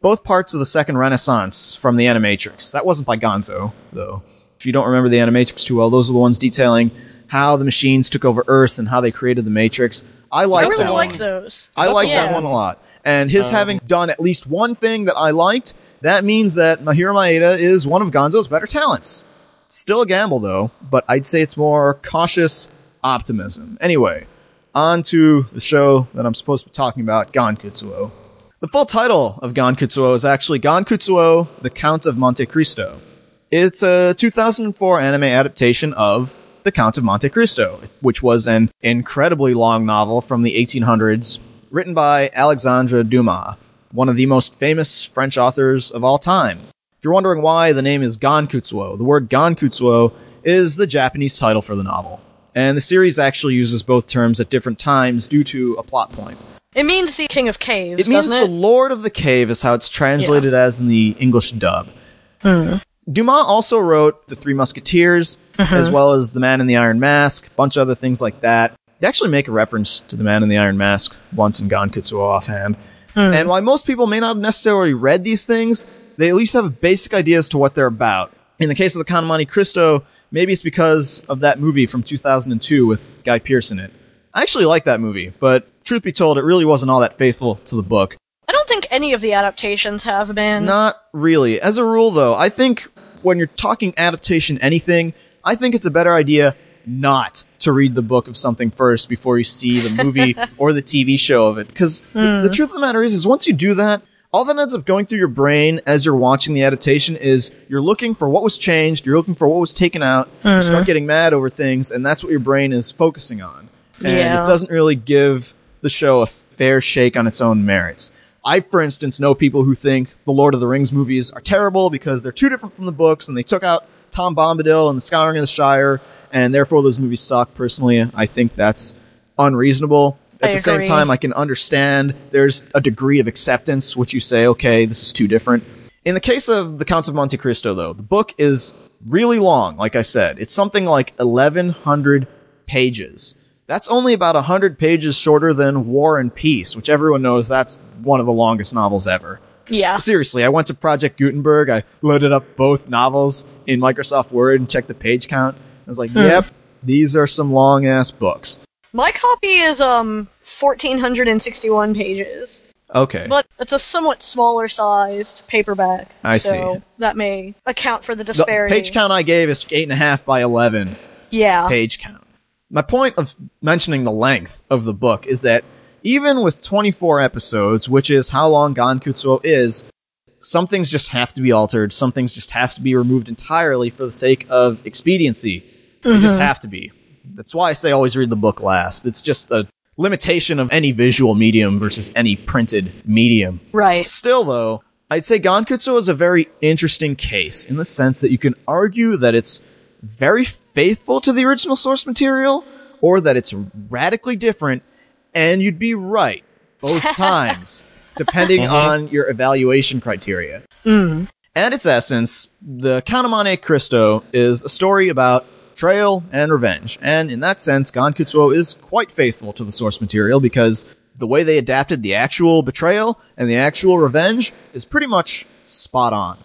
both parts of the second Renaissance from the Animatrix. That wasn't by Gonzo, though. If you don't remember the Animatrix too well, those are the ones detailing how the machines took over Earth and how they created the Matrix. I like I really that liked one. those. I like that one a lot. And his um, having done at least one thing that I liked, that means that Mahiro Maeda is one of Gonzo's better talents. Still a gamble, though, but I'd say it's more cautious optimism. Anyway, on to the show that I'm supposed to be talking about, Gankutsuou. The full title of Gankutsuou is actually Gankutsuou, The Count of Monte Cristo. It's a 2004 anime adaptation of The Count of Monte Cristo, which was an incredibly long novel from the 1800s, written by Alexandre Dumas, one of the most famous French authors of all time. If you're wondering why the name is Gankutsuou, the word Gankutsuou is the Japanese title for the novel. And the series actually uses both terms at different times due to a plot point. It means the King of Caves, It means the? Lord of the Cave is how it's translated as in the English dub. Hmm. Dumas also wrote The Three Musketeers, uh-huh. as well as The Man in the Iron Mask, a bunch of other things like that. They actually make a reference to The Man in the Iron Mask once in Gankutsuou offhand. Hmm. And while most people may not have necessarily read these things, they at least have a basic idea as to what they're about. In the case of the Count of Monte Cristo, maybe it's because of that movie from 2002 with Guy Pearce in it. I actually like that movie, but truth be told, it really wasn't all that faithful to the book. I don't think any of the adaptations have been. Not really. As a rule, though, I think when you're talking adaptation anything, I think it's a better idea not to read the book of something first before you see the movie or the TV show of it. Because the, the hmm. truth of the matter is, is once you do that, all that ends up going through your brain as you're watching the adaptation is you're looking for what was changed, you're looking for what was taken out, you start mm-hmm. getting mad over things, and that's what your brain is focusing on. And Yeah. it doesn't really give the show a fair shake on its own merits. I, for instance, know people who think the Lord of the Rings movies are terrible because they're too different from the books and they took out Tom Bombadil and the Scouring of the Shire, and therefore those movies suck. Personally, I think that's unreasonable. At I the same time, I can understand there's a degree of acceptance, which you say, okay, this is too different. In the case of The Counts of Monte Cristo, though, the book is really long, like I said. It's something like 1,100 pages. That's only about 100 pages shorter than War and Peace, which everyone knows that's one of the longest novels ever. Yeah. Seriously, I went to Project Gutenberg. I loaded up both novels in Microsoft Word and checked the page count. I was like, yep, these are some long ass books. My copy is um 1461 pages, Okay. but it's a somewhat smaller sized paperback. I so see. that may account for the disparity. the page count I gave is 8.5 by 11 Yeah. page count. My point of mentioning the length of the book is that even with 24 episodes, which is how long Gankutsuou is, some things just have to be altered. Some things just have to be removed entirely for the sake of expediency. They just mm-hmm. have to be. That's why I say always read the book last. It's just a limitation of any visual medium versus any printed medium. Right. Still, though, I'd say Gankutsuou is a very interesting case in the sense that you can argue that it's very faithful to the original source material or that it's radically different, and you'd be right both times, depending mm-hmm. on your evaluation criteria. Mm. At its essence, the Count of Monte Cristo is a story about betrayal and revenge, and in that sense, Gankutsuou is quite faithful to the source material because the way they adapted the actual betrayal and the actual revenge is pretty much spot on.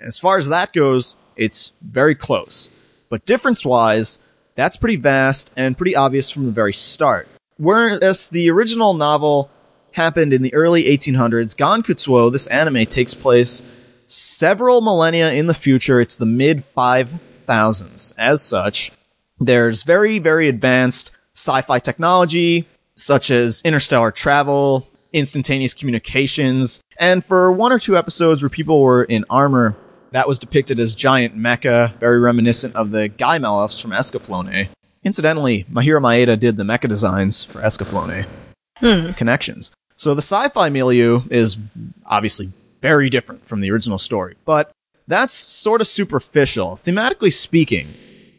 As far as that goes, it's very close. But difference wise, that's pretty vast and pretty obvious from the very start. Whereas the original novel happened in the early 1800s, Gankutsuou, this anime, takes place several millennia in the future. It's the mid 5000s. As such, there's very, very advanced sci fi technology, such as interstellar travel, instantaneous communications, and for one or two episodes where people were in armor, that was depicted as giant mecha, very reminiscent of the Gaimelefs from Escaflowne. Incidentally, Mahiro Maeda did the mecha designs for Escaflowne. Hmm. Connections. So the sci-fi milieu is obviously very different from the original story, but that's sort of superficial. Thematically speaking,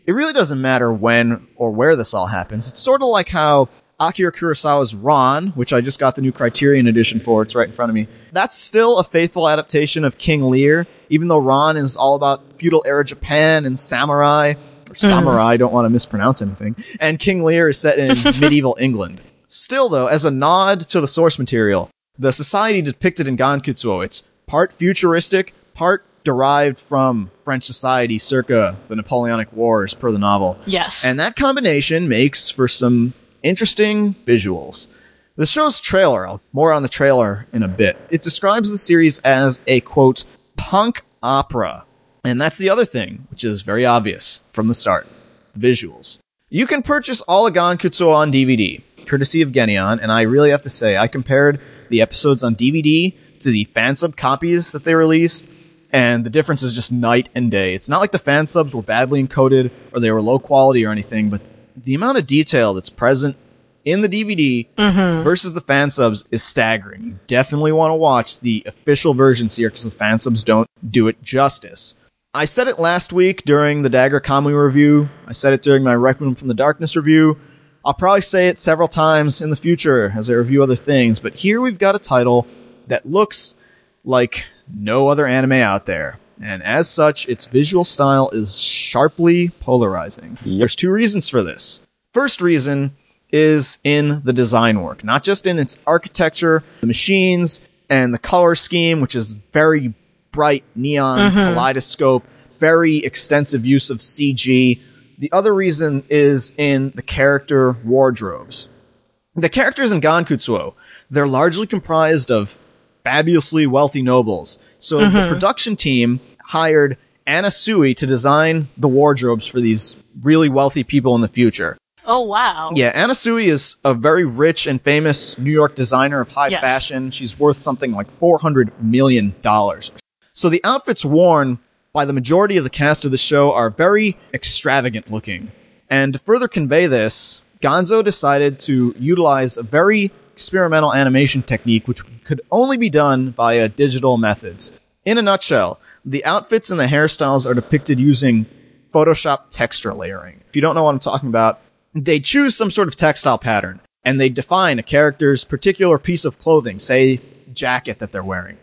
it really doesn't matter when or where this all happens. It's sort of like how Akira Kurosawa's Ran, which I just got the new Criterion edition for, it's right in front of me. That's still a faithful adaptation of King Lear, even though Ran is all about feudal era Japan and samurai, or hmm. samurai, don't want to mispronounce anything, and King Lear is set in medieval England. Still, though, as a nod to the source material, the society depicted in Gankutsuou, it's part futuristic, part derived from French society circa the Napoleonic Wars per the novel. Yes. And that combination makes for some interesting visuals. The show's trailer, I'll more on the trailer in a bit. It describes the series as a quote, punk opera. And that's the other thing, which is very obvious from the start. The visuals. You can purchase all of Gankutsuou on DVD, courtesy of Geneon, and I really have to say, I compared the episodes on DVD to the fan sub copies that they released, and the difference is just night and day. It's not like the fan subs were badly encoded or they were low quality or anything, but the amount of detail that's present in the DVD mm-hmm. versus the fan subs is staggering. You definitely want to watch the official versions here because the fan subs don't do it justice. I said it last week during the Dagger Kamui review. I said it during my Requiem from the Darkness review. I'll probably say it several times in the future as I review other things, but here we've got a title that looks like no other anime out there. And as such, its visual style is sharply polarizing. There's two reasons for this. First reason is in the design work, not just in its architecture, the machines, and the color scheme, which is very bright neon mm-hmm. kaleidoscope, very extensive use of CG. The other reason is in the character wardrobes. The characters in Gankutsuou, they're largely comprised of fabulously wealthy nobles. So the mm-hmm. production team hired Anna Sui to design the wardrobes for these really wealthy people in the future. oh wow. Yeah, Anna Sui is a very rich and famous New York designer of high Yes. fashion. She's worth something like $400 million. So the outfits worn by the majority of the cast of the show are very extravagant looking. And to further convey this, Gonzo decided to utilize a very experimental animation technique which could only be done via digital methods. In a nutshell, the outfits and the hairstyles are depicted using Photoshop texture layering. If you don't know what I'm talking about, they choose some sort of textile pattern and they define a character's particular piece of clothing, say jacket that they're wearing,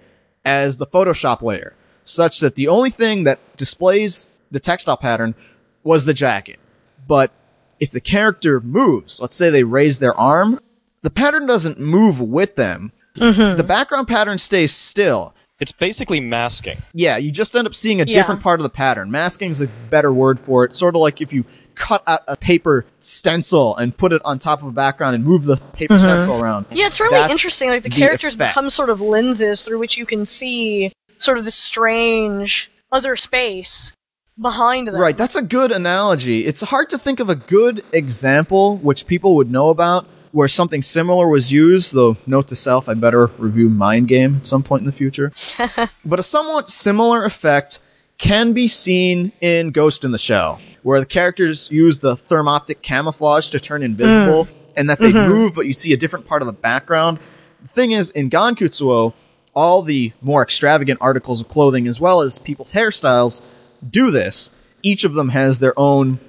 as the Photoshop layer, such that the only thing that displays the textile pattern was the jacket. But if the character moves, let's say they raise their arm, the pattern doesn't move with them. Mm-hmm. The background pattern stays still. It's basically masking. Yeah, you just end up seeing a Yeah. different part of the pattern. Masking is a better word for it. Sort of like if you cut out a paper stencil and put it on top of a background and move the paper mm-hmm. stencil around. Yeah, it's really That's interesting. Like the the characters effect. become sort of lenses through which you can see sort of this strange other space behind them. Right, that's a good analogy. It's hard to think of a good example which people would know about where something similar was used, though note to self, I better review Mind Game at some point in the future. but a somewhat similar effect can be seen in Ghost in the Shell, where the characters use the thermoptic camouflage to turn invisible, mm. and that they mm-hmm. move, but you see a different part of the background. The thing is, in Gankutsuou, all the more extravagant articles of clothing, as well as people's hairstyles, do this. Each of them has their own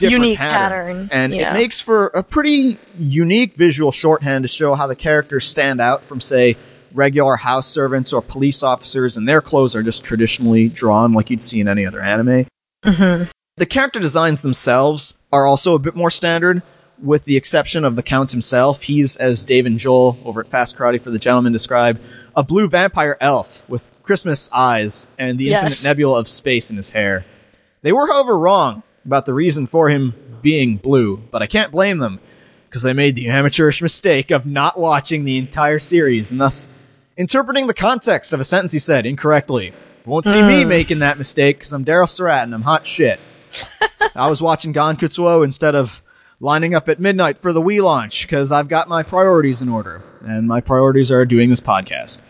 Unique pattern, pattern, and yeah. it makes for a pretty unique visual shorthand to show how the characters stand out from, say, regular house servants or police officers, and their clothes are just traditionally drawn like you'd see in any other anime. Mm-hmm. The character designs themselves are also a bit more standard, with the exception of the Count himself. He's, as Dave and Joel over at Fast Karate for the Gentleman described, a blue vampire elf with Christmas eyes and the Yes. infinite nebula of space in his hair. They were, however, wrong about the reason for him being blue, but I can't blame them, because they made the amateurish mistake of not watching the entire series and thus interpreting the context of a sentence he said incorrectly. Won't see me hmm. making that mistake because I'm Daryl Surat and I'm hot shit. I was watching Gankutsuou instead of lining up at midnight for the Wii launch because I've got my priorities in order, and my priorities are doing this podcast.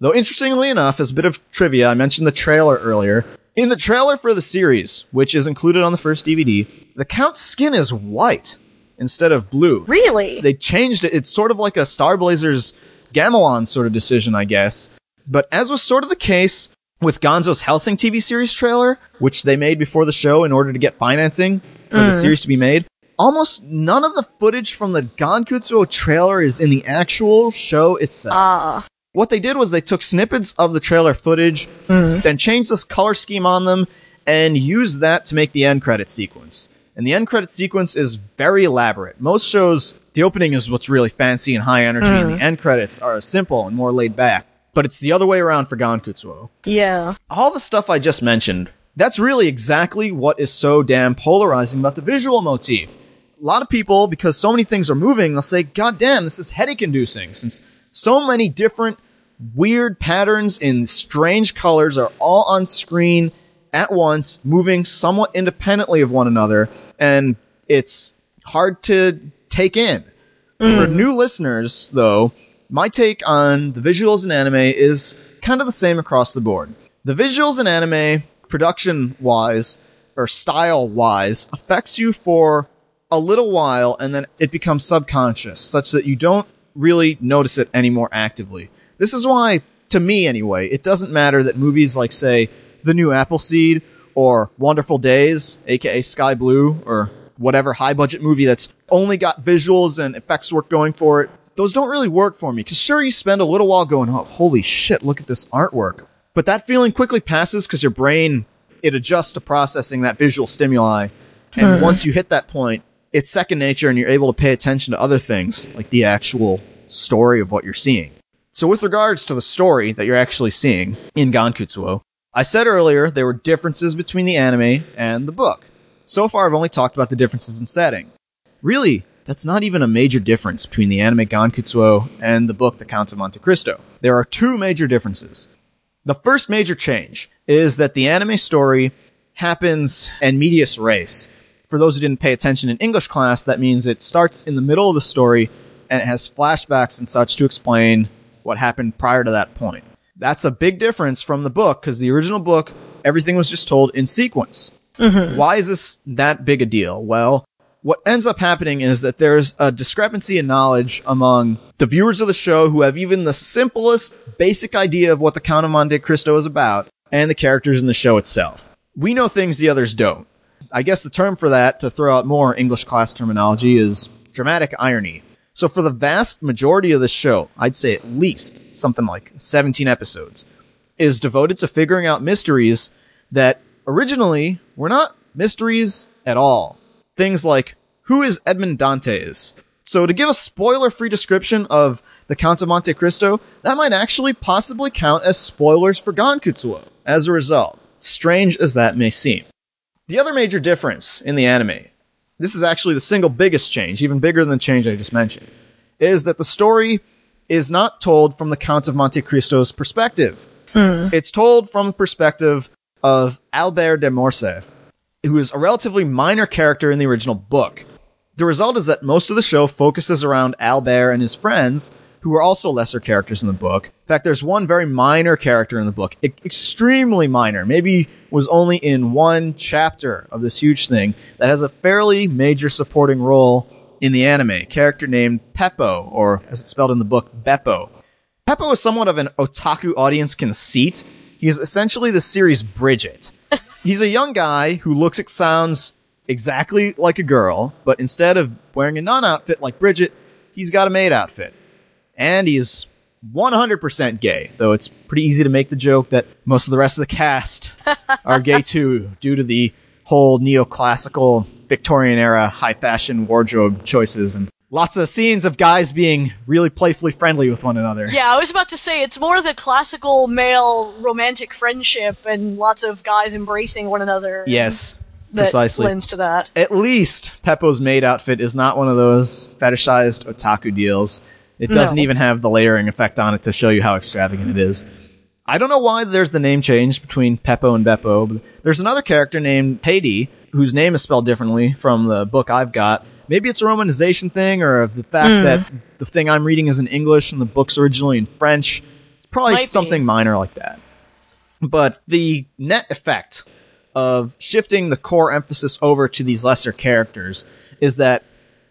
Though interestingly enough, as a bit of trivia, I mentioned the trailer earlier. In the trailer for the series, which is included on the first DVD, the Count's skin is white instead of blue. Really? They changed it. It's sort of like a Star Blazers Gamilon sort of decision, I guess. But as was sort of the case with Gonzo's Hellsing TV series trailer, which they made before the show in order to get financing for the series to be made, almost none of the footage from the Gankutsuou trailer is in the actual show itself. Ah. What they did was they took snippets of the trailer footage, mm-hmm. then changed this color scheme on them, and used that to make the end credit sequence. And the end credit sequence is very elaborate. Most shows, the opening is what's really fancy and high energy, and the mm-hmm. end credits are simple and more laid back. But it's the other way around for Gankutsuou yeah. all the stuff I just mentioned, that's really exactly what is so damn polarizing about the visual motif. A lot of people, because so many things are moving, they'll say, God damn, this is headache inducing, since so many different weird patterns in strange colors are all on screen at once, moving somewhat independently of one another, and it's hard to take in. For mm. new listeners, though, my take on the visuals in anime is kind of the same across the board. The visuals in anime, production wise, or style wise, affects you for a little while and then it becomes subconscious, such that you don't really notice it any more actively. This is why, to me anyway, it doesn't matter that movies like, say, The New Appleseed or Wonderful Days, aka Sky Blue, or whatever high budget movie that's only got visuals and effects work going for it, those don't really work for me. Because sure, you spend a little while going, oh, holy shit, look at this artwork. But that feeling quickly passes because your brain, it adjusts to processing that visual stimuli. And once you hit that point, it's second nature and you're able to pay attention to other things, like the actual story of what you're seeing. So with regards to the story that you're actually seeing in Gankutsuou, I said earlier there were differences between the anime and the book. So far I've only talked about the differences in setting. Really, that's not even a major difference between the anime Gankutsuou and the book The Count of Monte Cristo. There are two major differences. The first major change is that the anime story happens in medias res. For those who didn't pay attention in English class, that means it starts in the middle of the story and it has flashbacks and such to explain what happened prior to that point. That's a big difference from the book because the original book, everything was just told in sequence. Mm-hmm. Why is this that big a deal? Well, what ends up happening is that there's a discrepancy in knowledge among the viewers of the show who have even the simplest basic idea of what the Count of Monte Cristo is about and the characters in the show itself. We know things the others don't. I guess the term for that, to throw out more English class terminology, is dramatic irony. So for the vast majority of the show, I'd say at least something like 17 episodes, is devoted to figuring out mysteries that originally were not mysteries at all. Things like who is Edmond Dantes? So to give a spoiler-free description of the Count of Monte Cristo, that might actually possibly count as spoilers for Gankutsuou. As a result, strange as that may seem. The other major difference in the anime, this is actually the single biggest change, even bigger than the change I just mentioned, is that the story is not told from the Count of Monte Cristo's perspective. Hmm. It's told from the perspective of Albert de Morcerf, who is a relatively minor character in the original book. The result is that most of the show focuses around Albert and his friends, who are also lesser characters in the book. In fact, there's one very minor character in the book, e- extremely minor, maybe was only in one chapter of this huge thing, that has a fairly major supporting role in the anime, a character named Peppo, or as it's spelled in the book, Beppo. Peppo is somewhat of an otaku audience conceit. He is essentially the series Bridget. He's a young guy who looks and sounds exactly like a girl, but instead of wearing a nun outfit like Bridget, he's got a maid outfit. And he's 100% gay, though it's pretty easy to make the joke that most of the rest of the cast are gay too, due to the whole neoclassical Victorian era high fashion wardrobe choices and lots of scenes of guys being really playfully friendly with one another. Yeah, I was about to say it's more of the classical male romantic friendship and lots of guys embracing one another. Yes, precisely. lends to that. At least Peppo's maid outfit is not one of those fetishized otaku deals. It doesn't No. even have the layering effect on it to show you how extravagant it is. I don't know why there's the name change between Peppo and Beppo, but there's another character named Heidi, whose name is spelled differently from the book I've got. Maybe it's a romanization thing, or the fact Hmm. that the thing I'm reading is in English and the book's originally in French. It's probably Might be. something minor like that. But the net effect of shifting the core emphasis over to these lesser characters is that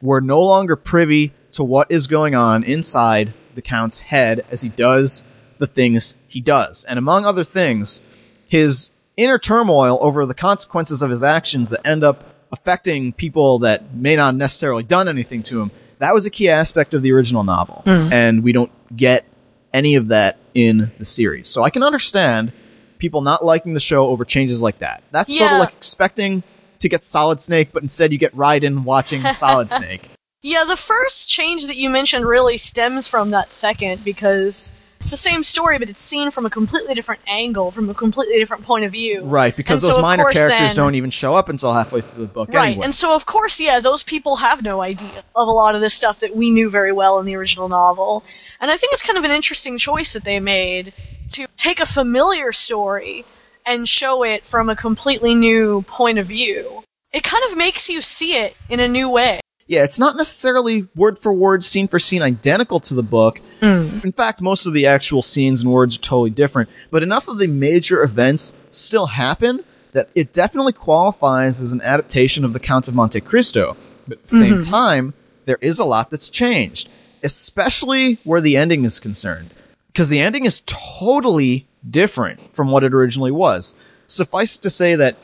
we're no longer privy to what is going on inside the Count's head as he does the things he does. And among other things, his inner turmoil over the consequences of his actions that end up affecting people that may not necessarily done anything to him, that was a key aspect of the original novel. Hmm. And we don't get any of that in the series. So I can understand people not liking the show over changes like that. That's sort of like expecting to get Solid Snake, but instead you get Raiden watching Solid Snake. Yeah, the first change that you mentioned really stems from that second because it's the same story, but it's seen from a completely different angle, from a completely different point of view. Right, because And those of minor characters then- don't even show up until halfway through the book Right, anyway. and so of course, yeah, those people have no idea of a lot of this stuff that we knew very well in the original novel. And I think it's kind of an interesting choice that they made to take a familiar story and show it from a completely new point of view. It kind of makes you see it in a new way. Yeah, it's not necessarily word for word, scene for scene identical to the book. Mm. In fact, most of the actual scenes and words are totally different, but enough of the major events still happen that it definitely qualifies as an adaptation of The Count of Monte Cristo. But at the same mm-hmm. time, there is a lot that's changed, especially where the ending is concerned. Because the ending is totally different from what it originally was. Suffice it to say that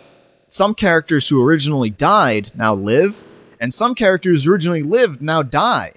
some characters who originally died now live, and some characters originally lived now die.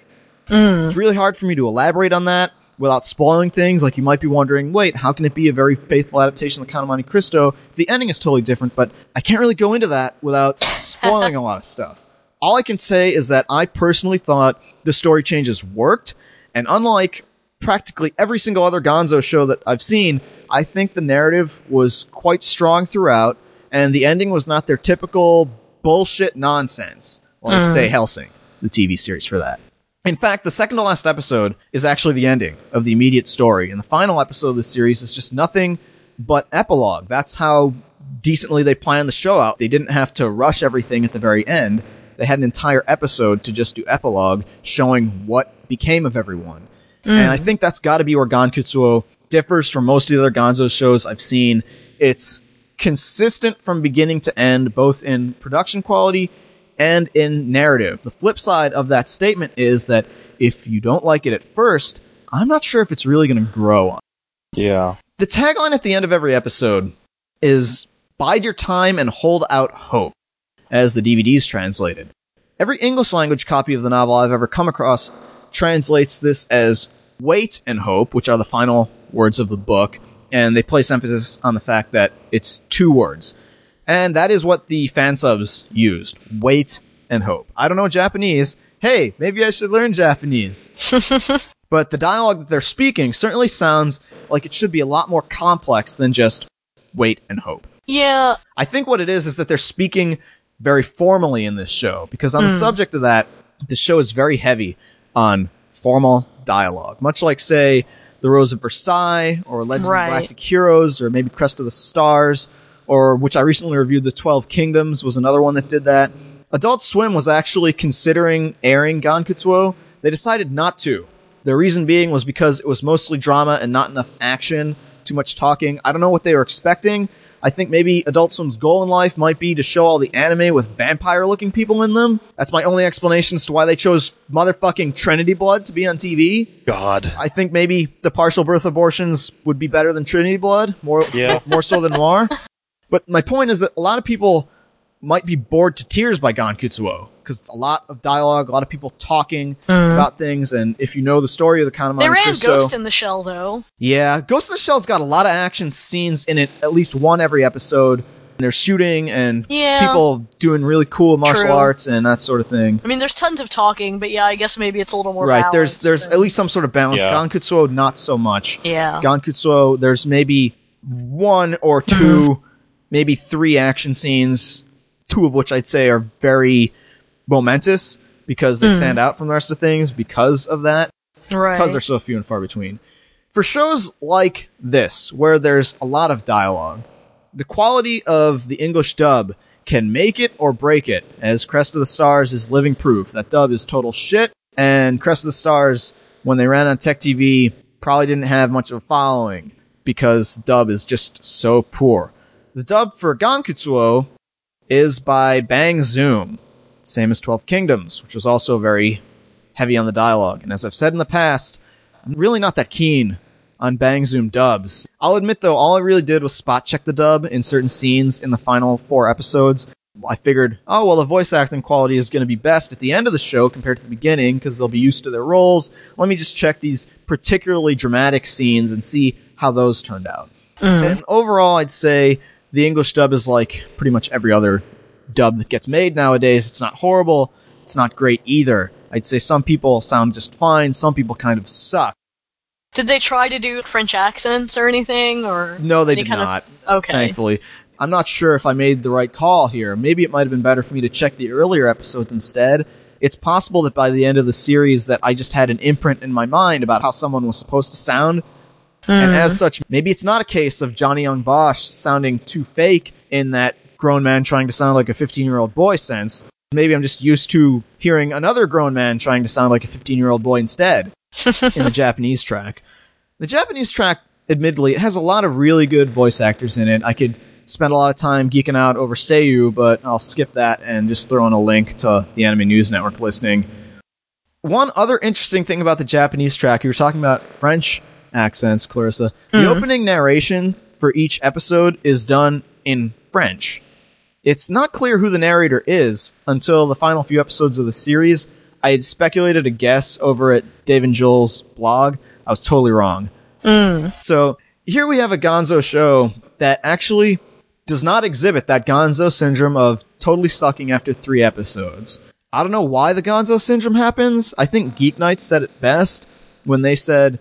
Mm. It's really hard for me to elaborate on that without spoiling things. Like you might be wondering, wait, how can it be a very faithful adaptation of the Count of Monte Cristo if the ending is totally different? But I can't really go into that without spoiling a lot of stuff. All I can say is that I personally thought the story changes worked, and unlike practically every single other Gonzo show that I've seen, I think the narrative was quite strong throughout, and the ending was not their typical bullshit nonsense, like say uh. Hellsing, the TV series for that. In fact, the second to last episode is actually the ending of the immediate story, and the final episode of the series is just nothing but epilogue. That's how decently they planned the show out. They didn't have to rush everything at the very end. They had an entire episode to just do epilogue showing what became of everyone. Mm. And I think that's got to be where Gankutsuou differs from most of the other Gonzo shows I've seen. It's consistent from beginning to end, both in production quality and in narrative. The flip side of that statement is that if you don't like it at first, I'm not sure if it's really going to grow on. Yeah. The tagline at the end of every episode is Bide your time and hold out hope, as the DVD's translated. Every English language copy of the novel I've ever come across translates this as wait and hope, which are the final words of the book, and they place emphasis on the fact that it's two words. And that is what the fan subs used wait and hope. I don't know Japanese. Hey, maybe I should learn Japanese. but the dialogue that they're speaking certainly sounds like it should be a lot more complex than just wait and hope. Yeah, I think what it is is that they're speaking very formally in this show because on the hmm. subject of that, the show is very heavy on formal dialogue, much like say The Rose of Versailles or Legend Right. of Galactic Heroes or maybe Crest of the Stars or which I recently reviewed, The Twelve Kingdoms was another one that did that. Adult Swim was actually considering airing Gankutsuou. They decided not to. The reason being was because it was mostly drama and not enough action, too much talking. I don't know what they were expecting. I think maybe Adult Swim's goal in life might be to show all the anime with vampire looking people in them. That's my only explanation as to why they chose motherfucking Trinity Blood to be on TV. God. I think maybe the partial birth abortions would be better than Trinity Blood, more Yeah. more so than Noir. But my point is that a lot of people might be bored to tears by Gankutsuou because it's a lot of dialogue, a lot of people talking uh-huh. about things, and if you know the story of the Kanemaru they ran Crusoe, Ghost in the Shell though. yeah, Ghost in the Shell's got a lot of action scenes in it, at least one every episode. And there's shooting and Yeah. people doing really cool martial True. arts and that sort of thing. I mean, there's tons of talking, but yeah, I guess maybe it's a little more right, there's balanced there's than- at least some sort of balance. Yeah. Gankutsuou, not so much. yeah. Gankutsuou, there's maybe one or two, maybe three action scenes, two of which I'd say are very momentous because they hmm. stand out from the rest of things because of that right. because they're so few and far between. For shows like this, where there's a lot of dialogue, the quality of the English dub can make it or break it, as Crest of the Stars is living proof. That dub is total shit, and Crest of the Stars, when they ran on Tech TV, probably didn't have much of a following because dub is just so poor. The dub for Gankutsuou is by Bang Zoom, same as 12 Kingdoms, which was also very heavy on the dialogue. And as I've said in the past, I'm really not that keen on Bang Zoom dubs. I'll admit though, all I really did was spot check the dub in certain scenes in the final four episodes. I figured, oh well, the voice acting quality is going to be best at the end of the show compared to the beginning because they'll be used to their roles. Let me just check these particularly dramatic scenes and see how those turned out. Mm. And overall, I'd say the English dub is like pretty much every other dub that gets made nowadays. It's not horrible. It's not great either. I'd say some people sound just fine. Some people kind of suck. Did they try to do French accents or anything, or No, they did kind of- not. okay. Thankfully. I'm not sure if I made the right call here. Maybe it might have been better for me to check the earlier episodes instead. It's possible that by the end of the series that I just had an imprint in my mind about how someone was supposed to sound. And mm-hmm. as such, maybe it's not a case of Johnny Young Bosch sounding too fake in that grown man trying to sound like a 15 year old boy sense. Maybe I'm just used to hearing another grown man trying to sound like a 15 year old boy instead in the Japanese track. The Japanese track, admittedly, it has a lot of really good voice actors in it. I could spend a lot of time geeking out over Seiyu, but I'll skip that and just throw in a link to the Anime News Network listening. One other interesting thing about the Japanese track, you were talking about French accents, Clarissa. The mm-hmm. opening narration for each episode is done in French. It's not clear who the narrator is until the final few episodes of the series. I had speculated a guess over at Dave and Joel's blog. I was totally wrong. Mm. So here we have a Gonzo show that actually does not exhibit that Gonzo syndrome of totally sucking after three episodes. I don't know why the Gonzo syndrome happens. I think Geek Nights said it best when they said,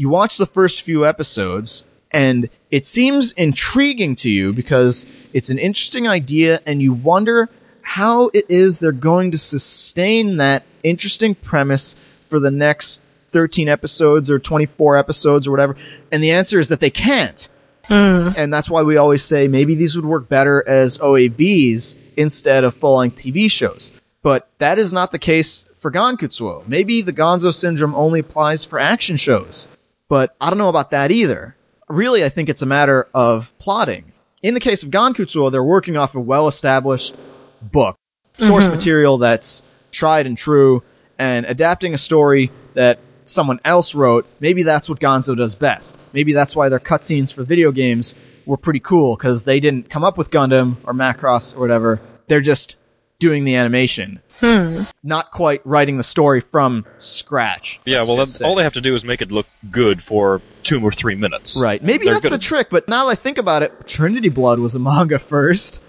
you watch the first few episodes and it seems intriguing to you because it's an interesting idea and you wonder how it is they're going to sustain that interesting premise for the next 13 episodes or 24 episodes or whatever. And the answer is that they can't. Hmm. And that's why we always say maybe these would work better as OAVs instead of full length TV shows. But that is not the case for Gankutsuou. Maybe the Gonzo syndrome only applies for action shows. But I don't know about that either. Really, I think it's a matter of plotting. In the case of Gankutsuou, they're working off a well established book, source mm-hmm. material that's tried and true, and adapting a story that someone else wrote. Maybe that's what Gonzo does best. Maybe that's why their cutscenes for video games were pretty cool because they didn't come up with Gundam or Macross or whatever. They're just doing the animation, hmm. not quite writing the story from scratch. Yeah, well, just all they have to do is make it look good for two or three minutes. Right. Maybe They're that's good the trick, but now that I think about it, Trinity Blood was a manga first.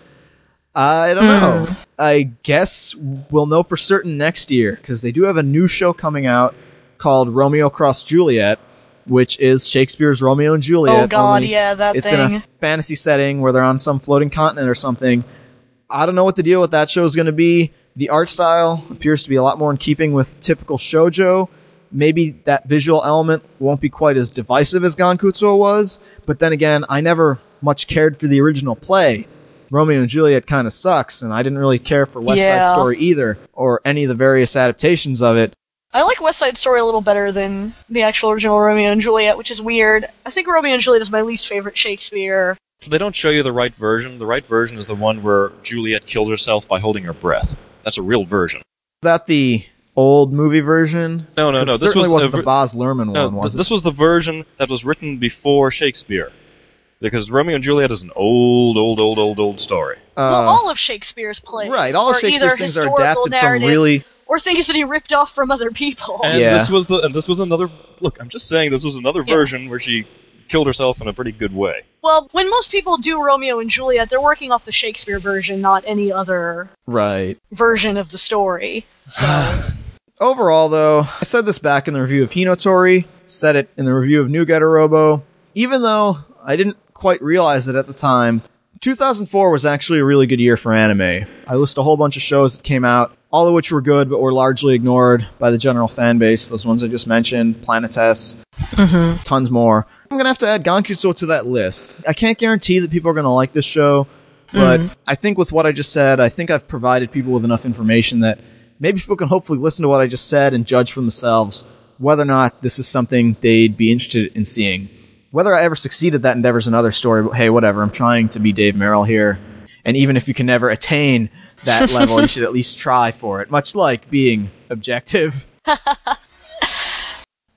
I don't hmm. know. I guess we'll know for certain next year because they do have a new show coming out called Romeo Cross Juliet, which is Shakespeare's Romeo and Juliet. oh god, only yeah, that it's thing. in a fantasy setting where they're on some floating continent or something. I don't know what the deal with that show is going to be. The art style appears to be a lot more in keeping with typical shojo. Maybe that visual element won't be quite as divisive as Gankutsuou was, but then again, I never much cared for the original play. Romeo and Juliet kind of sucks, and I didn't really care for West Yeah. Side Story either, or any of the various adaptations of it. I like West Side Story a little better than the actual original Romeo and Juliet, which is weird. I think Romeo and Juliet is my least favorite Shakespeare. They don't show you the right version. The right version is the one where Juliet killed herself by holding her breath. That's a real version. Is that the old movie version? No, no, 'Cause no, It this certainly was wasn't a the ver- Baz Luhrmann No, one, th- was it? this was the version that was written before Shakespeare. Because Romeo and Juliet is an old, old, old, old, old story. well, Uh, all of Shakespeare's plays right, all of are Shakespeare's either things are historical adapted from narratives really- or things that he ripped off from other people. And Yeah. this was the and this was another look, I'm just saying this was another Yeah. version where she killed herself in a pretty good way. Well, when most people do Romeo and Juliet, they're working off the Shakespeare version, not any other right. version of the story. So, Overall, though, I said this back in the review of Hinotori, said it in the review of New Getter Robo. Even though I didn't quite realize it at the time, 2004 was actually a really good year for anime. I list a whole bunch of shows that came out, all of which were good, but were largely ignored by the general fan base. Those ones I just mentioned, Planetes, mm-hmm. tons more. I'm gonna have to add Gankutsuou to that list. I can't guarantee that people are gonna like this show, but mm-hmm. I think with what I just said, I think I've provided people with enough information that maybe people can hopefully listen to what I just said and judge for themselves whether or not this is something they'd be interested in seeing. Whether I ever succeeded that endeavor is another story, but hey, whatever. I'm trying to be Dave Merrill here. And even if you can never attain that level, you should at least try for it, much like being objective.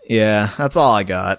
yeah, that's all I got.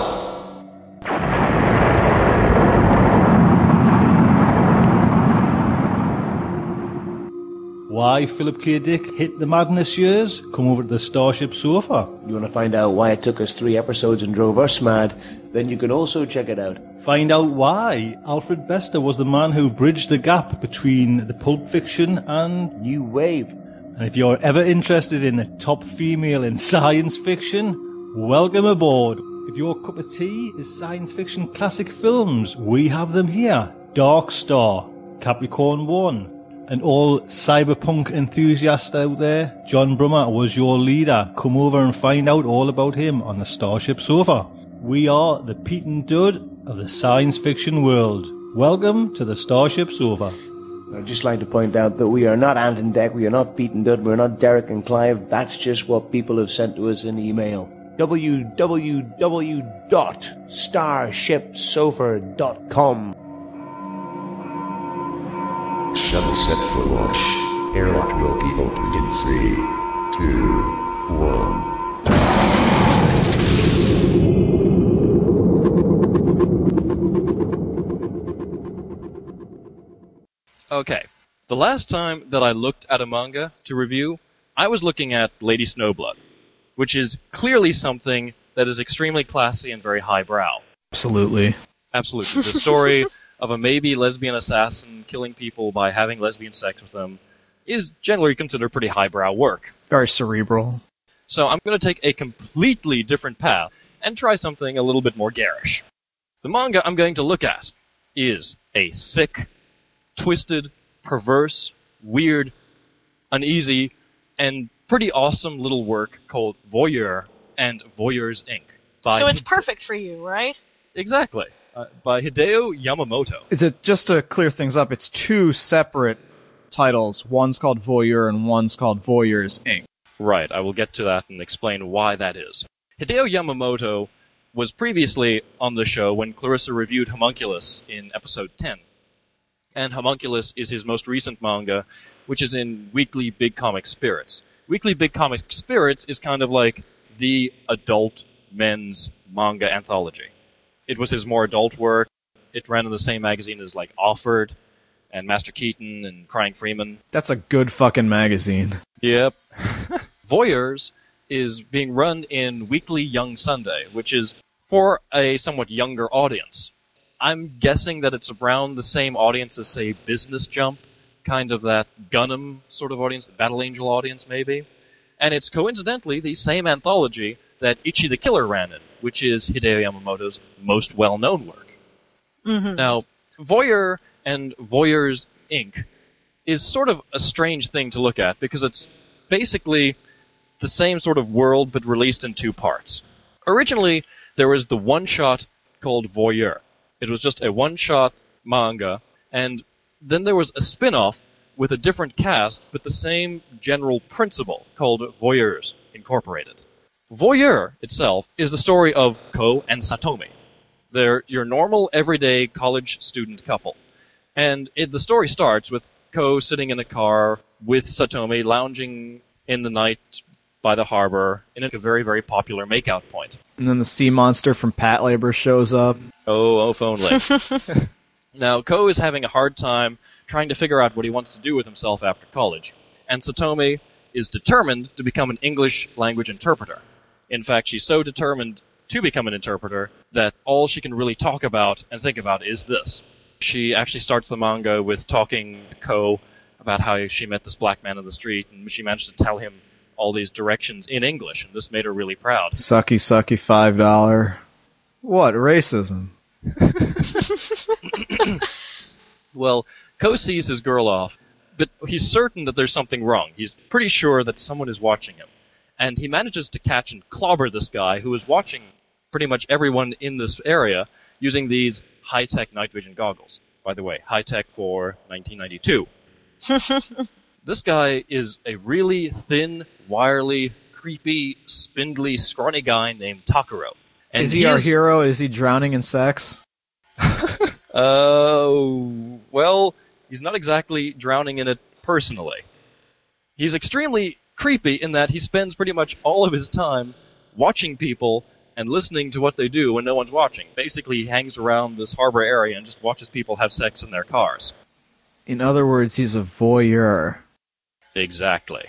Why Philip K. Dick hit the madness years? Come over to the Starship Sofa. You want to find out why it took us three episodes and drove us mad? Then you can also check it out. Find out why Alfred Bester was the man who bridged the gap between the Pulp Fiction and New Wave. And if you're ever interested in the top female in science fiction, welcome aboard. If your cup of tea is science fiction classic films, we have them here. Dark Star, Capricorn 1, and all cyberpunk enthusiasts out there, John Brummer was your leader. Come over and find out all about him on the Starship Sofa. We are the Pete and Dud of the science fiction world. Welcome to the Starship Sofa. I'd just like to point out that we are not Ant and Dec, we are not Pete and Dud, we're not Derek and Clive. That's just what people have sent to us in email. www.starshipsofa.com. Shuttle set for launch. Airlock will be opened in three, two, one. Okay. The last time that I looked at a manga to review, I was looking at Lady Snowblood, which is clearly something that is extremely classy and very highbrow. Absolutely. Absolutely. The story of a maybe lesbian assassin killing people by having lesbian sex with them is generally considered pretty highbrow work. Very cerebral. So I'm going to take a completely different path and try something a little bit more garish. The manga I'm going to look at is a sick, twisted, perverse, weird, uneasy, and pretty awesome little work called Voyeur and Voyeur's Inc. By so it's perfect for you, right? exactly uh, by Hideo Yamamoto. It's a, just to clear things up, it's two separate titles. One's called Voyeur and one's called Voyeur's Inc. Right, I will get to that and explain why that is. Hideo Yamamoto was previously on the show when Clarissa reviewed Homunculus in episode 10. And Homunculus is his most recent manga, which is in Weekly Big Comic Spirits, Weekly Big Comic Spirits is kind of like the adult men's manga anthology. It was his more adult work. It ran in the same magazine as like Offered and Master Keaton and Crying Freeman. That's a good fucking magazine. Yep. Voyeurs is being run in Weekly Young Sunday, which is for a somewhat younger audience. I'm guessing that it's around the same audience as, say, Business Jump, kind of that Gunham sort of audience, the Battle Angel audience, maybe. And it's coincidentally the same anthology that Ichi the Killer ran in, which is Hideo Yamamoto's most well known work. Mm-hmm. Now, Voyeur and Voyeurs Inc. is sort of a strange thing to look at because it's basically the same sort of world but released in two parts. Originally, there was the one shot called Voyeur. It was just a one shot manga, and then there was a spin off with a different cast but the same general principle called Voyeurs Incorporated. Voyeur itself is the story of Ko and Satomi. They're your normal, everyday college student couple. And it, the story starts with Ko sitting in a car with Satomi lounging in the night by the harbor in a very, very popular makeout point. And then the sea monster from Patlabor shows up. Oh, oh, if only. now, Ko is having a hard time trying to figure out what he wants to do with himself after college. And Satomi is determined to become an English language interpreter. In fact, she's so determined to become an interpreter that all she can really talk about and think about is this. She actually starts the manga with talking to Ko about how she met this black man in the street, and she managed to tell him all these directions in English, and this made her really proud. Sucky, sucky, five dollar. What racism? Well, Ko sees his girl off, but he's certain that there's something wrong. He's pretty sure that someone is watching him. And he manages to catch and clobber this guy who is watching pretty much everyone in this area using these high tech night vision goggles. By the way, high tech for 1992. this guy is a really thin, wirely, creepy, spindly, scrawny guy named Takuro. And is he, our is- hero? Is he drowning in sex? Uh, well, he's not exactly drowning in it personally. He's extremely creepy in that he spends pretty much all of his time watching people and listening to what they do when no one's watching. Basically, he hangs around this harbor area and just watches people have sex in their cars. In other words, he's a voyeur. Exactly.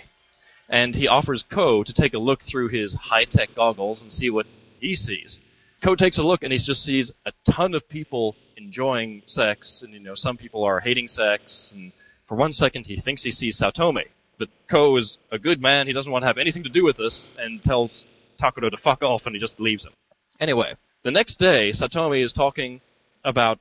And he offers Ko to take a look through his high tech goggles and see what he sees. Ko takes a look and he just sees a ton of people enjoying sex, and you know, some people are hating sex, and for one second he thinks he sees Satomi. But Ko is a good man, he doesn't want to have anything to do with this, and tells Takuro to fuck off, and he just leaves him. Anyway, the next day, Satomi is talking about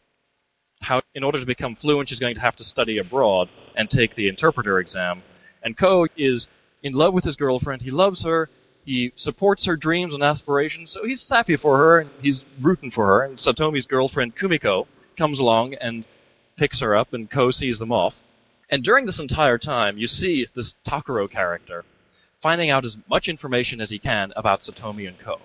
how, in order to become fluent, she's going to have to study abroad and take the interpreter exam. And Ko is in love with his girlfriend. He loves her. He supports her dreams and aspirations, so he's happy for her and he's rooting for her. And Satomi's girlfriend, Kumiko, comes along and picks her up, and Ko sees them off. And during this entire time, you see this Takuro character finding out as much information as he can about Satomi and Ko.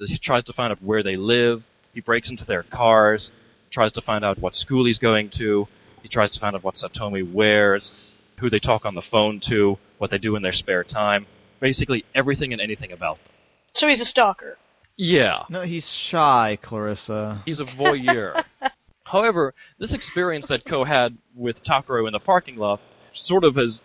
He tries to find out where they live. He breaks into their cars. Tries to find out what school he's going to. He tries to find out what Satomi wears, who they talk on the phone to, what they do in their spare time. Basically, everything and anything about them. So he's a stalker. Yeah, No, he's shy, Clarissa. he's a voyeur. However, this experience that Ko had with Takuro in the parking lot sort of has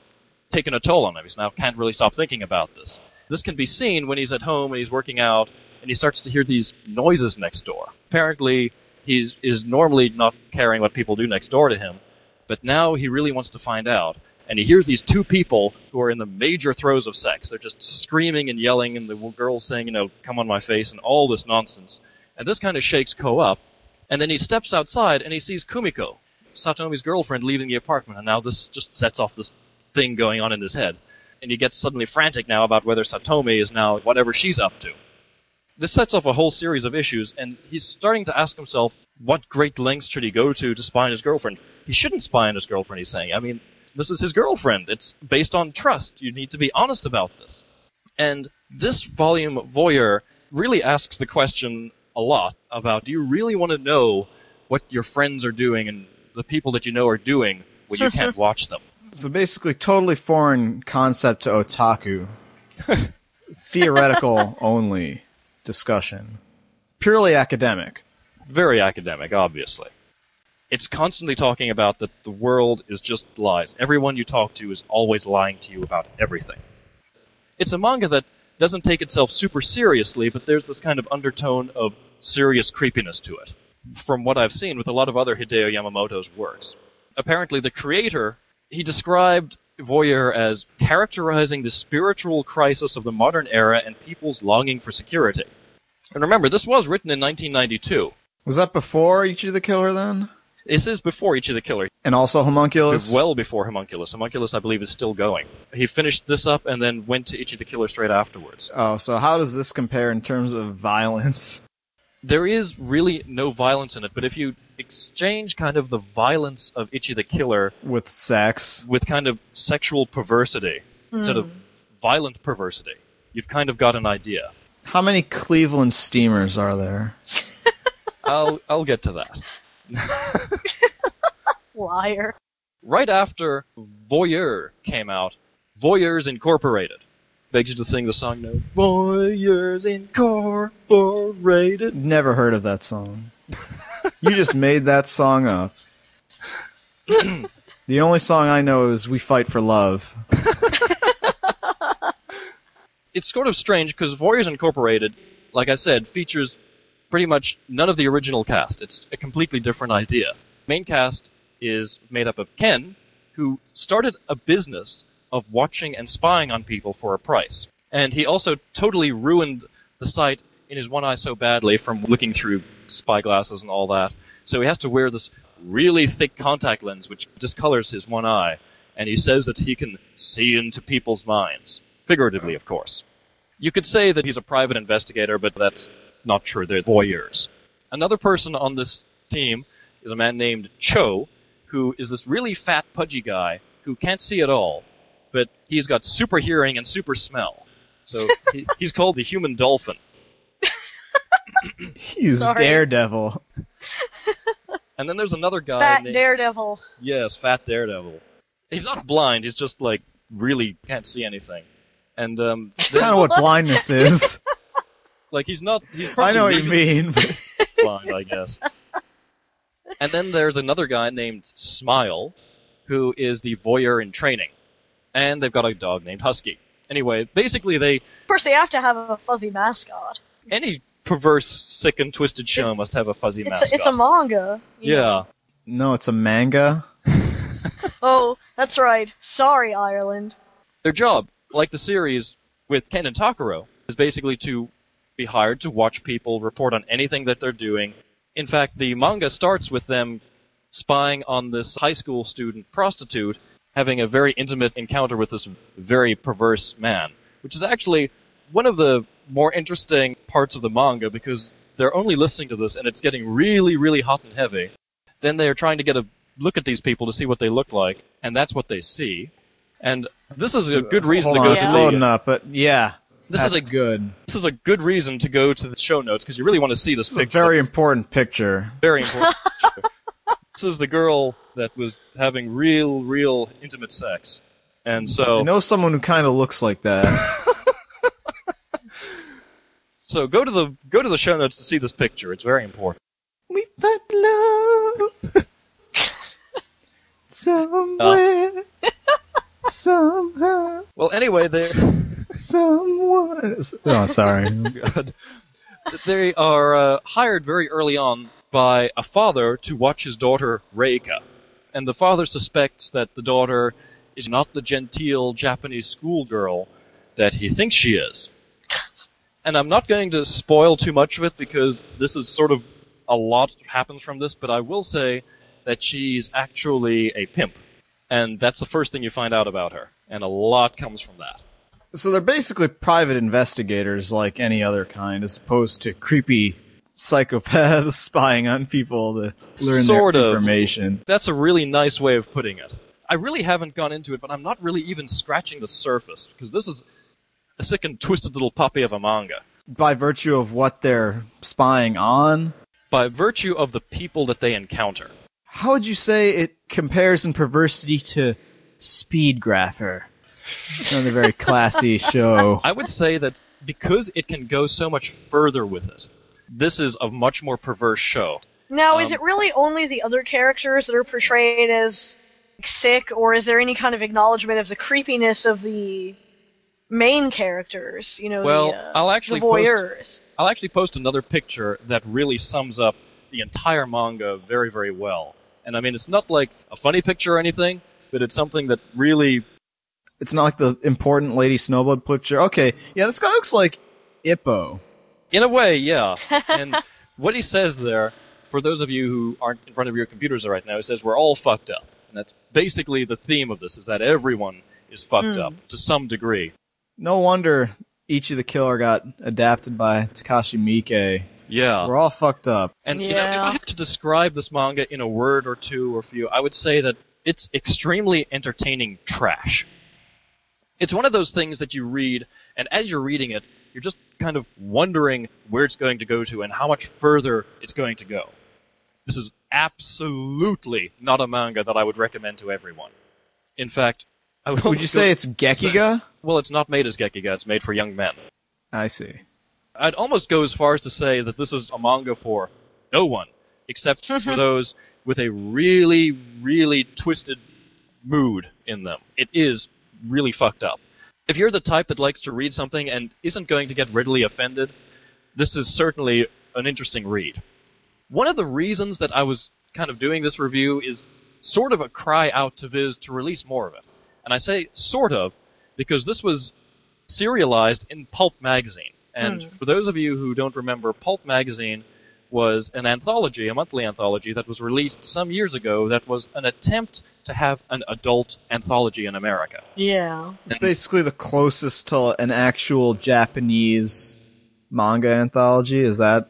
taken a toll on him. He's now can't really stop thinking about this. This can be seen when he's at home and he's working out and he starts to hear these noises next door. Apparently, he is normally not caring what people do next door to him, but now he really wants to find out. And he hears these two people who are in the major throes of sex. They're just screaming and yelling, and the girl's saying, you know, come on my face, and all this nonsense. And this kind of shakes Ko up. And then he steps outside and he sees Kumiko, Satomi's girlfriend, leaving the apartment. And now this just sets off this thing going on in his head. And he gets suddenly frantic now about whether Satomi is now whatever she's up to. This sets off a whole series of issues, and he's starting to ask himself what great lengths should he go to to spy on his girlfriend. He shouldn't spy on his girlfriend, he's saying. I mean, this is his girlfriend. It's based on trust. You need to be honest about this. And this volume, Voyeur, really asks the question a lot about do you really want to know what your friends are doing and the people that you know are doing when you can't watch them? So basically, totally foreign concept to otaku. theoretical only discussion, purely academic. very academic, obviously. It's constantly talking about that the world is just lies. Everyone you talk to is always lying to you about everything. It's a manga that doesn't take itself super seriously, but there's this kind of undertone of serious creepiness to it. From what I've seen with a lot of other Hideo Yamamoto's works. Apparently, the creator, he described Voyeur as characterizing the spiritual crisis of the modern era and people's longing for security. And remember, this was written in 1992. Was that before Ichi the Killer then? This is before Ichi the Killer. And also Homunculus? Well before Homunculus. Homunculus, I believe, is still going. He finished this up and then went to Ichi the Killer straight afterwards. Oh, so how does this compare in terms of violence? There is really no violence in it, but if you exchange kind of the violence of Ichi the Killer With sex? with kind of sexual perversity instead of hmm. violent perversity, you've kind of got an idea. How many Cleveland steamers are there? I'll I'll get to that. Liar. Right after Voyeur came out, Voyeurs Incorporated begs you to sing the song note. Voyeurs Incorporated. Never heard of that song. you just made that song up. the only song I know is We Fight for Love. It's sort of strange because Voyeurs Incorporated, like I said, features pretty much none of the original cast. It's a completely different idea. Main cast is made up of Ken, who started a business of watching and spying on people for a price. And he also totally ruined the sight in his one eye so badly from looking through spy glasses and all that. So he has to wear this really thick contact lens which discolors his one eye. And he says that he can see into people's minds. Figuratively, of course. You could say that he's a private investigator, but that's not true. They're voyeurs. Another person on this team is a man named Cho, who is this really fat, pudgy guy who can't see at all, but he's got super hearing and super smell. So he, he's called the human dolphin. He's Sorry. Daredevil. And then there's another guy Fat named Daredevil. Yes, Fat Daredevil. He's not blind. He's just like really can't see anything. And um, That's kind of what blindness is. like he's not. He's I know what you mean. blind, I guess. and then there's another guy named Smile, who is the voyeur in training, and they've got a dog named Husky. Anyway, basically, they Of course, they have to have a fuzzy mascot. any perverse, sick, and twisted show must have a fuzzy It's mascot. a, it's a manga. you know. yeah. no, it's a manga. Oh, that's right. Sorry, Ireland. Their job, like the series with Ken and Takuro, is basically to be hired to watch people report on anything that they're doing. In fact, the manga starts with them spying on this high school student prostitute having a very intimate encounter with this very perverse man, which is actually one of the more interesting parts of the manga because they're only listening to this and it's getting really, really hot and heavy. Then they're trying to get a look at these people to see what they look like, and that's what they see. And this is a good reason Hold to on, go it's to loading the. up, but yeah. This that's is a good. This is a good reason to go to the show notes because you really want to see this It's a picture. very important picture. very important. picture. this is the girl that was having real, real intimate sex, and so I know someone who kind of looks like that. so go to the go to the show notes to see this picture. It's very important. we fight love somewhere, somehow, Well, anyway, they someone. Oh, sorry. God. they are uh, hired very early on by a father to watch his daughter Reika, and the father suspects that the daughter is not the genteel Japanese schoolgirl that he thinks she is. And I'm not going to spoil too much of it because this is sort of a lot happens from this, but I will say that she's actually a pimp. And that's the first thing you find out about her. And a lot comes from that. So they're basically private investigators like any other kind, as opposed to creepy psychopaths spying on people to learn Sort their of. information. That's a really nice way of putting it. I really haven't gone into it, but I'm not really even scratching the surface because this is a sick and twisted little puppy of a manga. By virtue of what they're spying on, By virtue of the people that they encounter. how would you say it compares in perversity to Speed Grapher? Another very classy show. I would say that because it can go so much further with it, this is a much more perverse show. Now, is Um, it really only the other characters that are portrayed as sick, or is there any kind of acknowledgement of the creepiness of the main characters? You know, Well, the, uh, I'll actually the post- voyeurs. I'll actually post another picture that really sums up the entire manga very, very well. And I mean, it's not like a funny picture or anything, but it's something that really. It's not like the important Lady Snowblood picture. Okay, yeah, this guy looks like Ippo. In a way, yeah. and what he says there, for those of you who aren't in front of your computers right now, he says we're all fucked up. And that's basically the theme of this, is that everyone is fucked Hmm. up to some degree. No wonder Ichi the Killer got adapted by Takashi Miike. Yeah. We're all fucked up. And you know, if I had to describe this manga in a word or two or few, I would say that it's extremely entertaining trash. It's one of those things that you read, and as you're reading it, you're just kind of wondering where it's going to go to and how much further it's going to go. This is absolutely not a manga that I would recommend to everyone. In fact, I would. Would you say it's Gekiga? Well, it's not made as Gekiga. It's made for young men. I see. I'd almost go as far as to say that this is a manga for no one, except for those with a really, really twisted mood in them. It is really fucked up. If you're the type that likes to read something and isn't going to get readily offended, this is certainly an interesting read. One of the reasons that I was kind of doing this review is sort of a cry out to Viz to release more of it. And I say sort of because this was serialized in Pulp magazine. And Hmm. for those of you who don't remember, Pulp magazine was an anthology, a monthly anthology that was released some years ago that was an attempt to have an adult anthology in America. Yeah. It's basically the closest to an actual Japanese manga anthology. Is that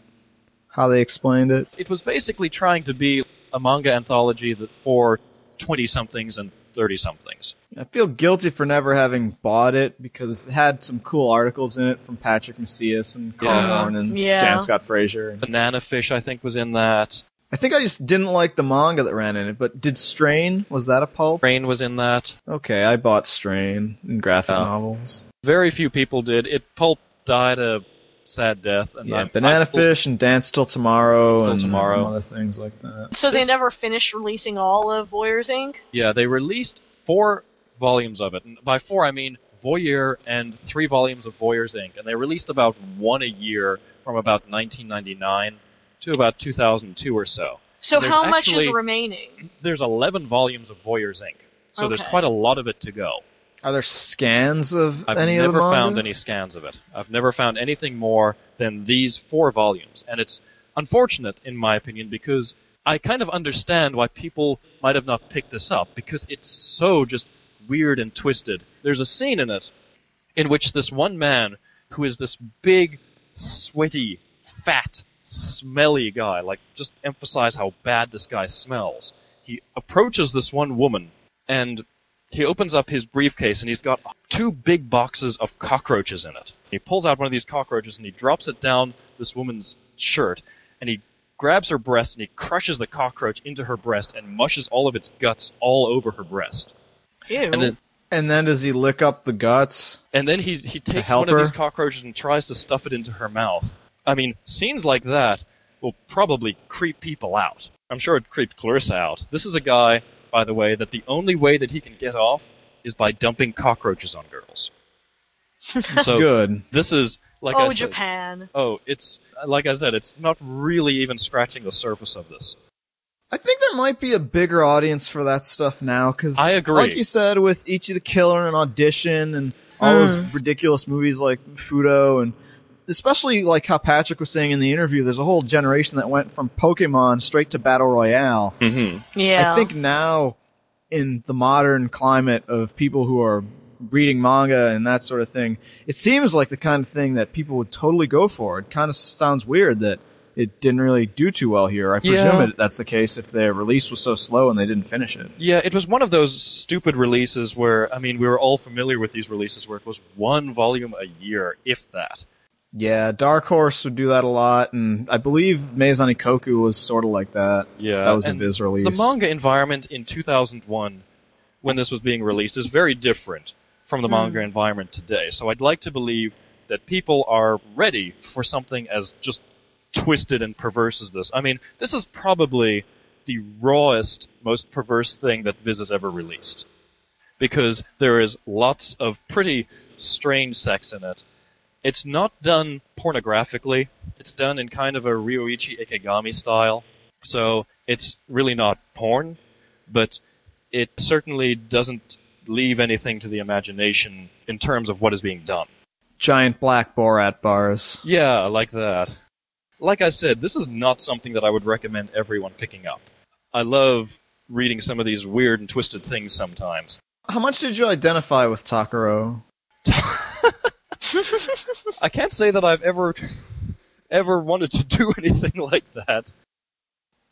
how they explained it? It was basically trying to be a manga anthology that for 20 somethings and 30 somethings. I feel guilty for never having bought it because it had some cool articles in it from Patrick Macias and Carl Yeah. Horn and Yeah. Jan Scott Frazier. Banana Fish, I think, was in that. I think I just didn't like the manga that ran in it. But did Strain was that a pulp? Strain was in that. Okay, I bought Strain in graphic Oh. novels. Very few people did. It Pulp died a sad death. And Yeah, I'm- Banana I- Fish and Dance Till Tomorrow Till and Tomorrow. some other things like that. So they never finished releasing all of Voyeurs Inc. Yeah, they released four volumes of it. And by four, I mean Voyeur and three volumes of Voyeur's Inc. And they released about one a year from about 1999 to about 2002 or so. So And there's how much is remaining? There's 11 volumes of Voyeur's Inc. So there's quite a lot of it to go. Are there scans of I've any of the manga? I've never found any scans of it. I've never found anything more than these four volumes, and it's unfortunate, in my opinion, because I kind of understand why people might have not picked this up because it's so just weird and twisted. There's a scene in it in which this one man, who is this big, sweaty, fat, smelly guy, like just emphasize how bad this guy smells. He approaches this one woman and he opens up his briefcase and he's got two big boxes of cockroaches in it. He pulls out one of these cockroaches and he drops it down this woman's shirt and he grabs her breast and he crushes the cockroach into her breast and mushes all of its guts all over her breast. Ew. And then And then does he lick up the guts? and then he he takes help one of these cockroaches and tries to stuff it into her mouth. I mean, scenes like that will probably creep people out. I'm sure it creeped Clarissa out. This is a guy, by the way, that the only way that he can get off is by dumping cockroaches on girls. so good. This is like I oh, said, Japan. Oh, it's like I said, it's not really even scratching the surface of this. I think there might be a bigger audience for that stuff now because I agree. Like you said, with Ichi the Killer and Audition and all Mm. those ridiculous movies like Fudo and especially like how Patrick was saying in the interview, there's a whole generation that went from Pokemon straight to Battle Royale. Mm-hmm. Yeah. I think now in the modern climate of people who are reading manga and that sort of thing, it seems like the kind of thing that people would totally go for. It kind of sounds weird that it didn't really do too well here. I presume Yeah. it, that's the case if their release was so slow and they didn't finish it. Yeah, it was one of those stupid releases where I mean we were all familiar with these releases where it was one volume a year, if that. Yeah, Dark Horse would do that a lot, and I believe Maison Ikkoku was sort of like that. Yeah, that was a and Viz release. The manga environment in 2001, when this was being released, is very different from the hmm. manga environment today. So I'd like to believe that people are ready for something as just twisted and perverse as this. I mean, this is probably the rawest, most perverse thing that Viz has ever released. Because there is lots of pretty strange sex in it. It's not done pornographically. It's done in kind of a Ryoichi Ikegami style. So it's really not porn, but it certainly doesn't leave anything to the imagination in terms of what is being done. Giant black Borat bars. Yeah, like that. Like I said, this is not something that I would recommend everyone picking up. I love reading some of these weird and twisted things sometimes. How much did you identify with Takuro? I can't say that I've ever ever wanted to do anything like that.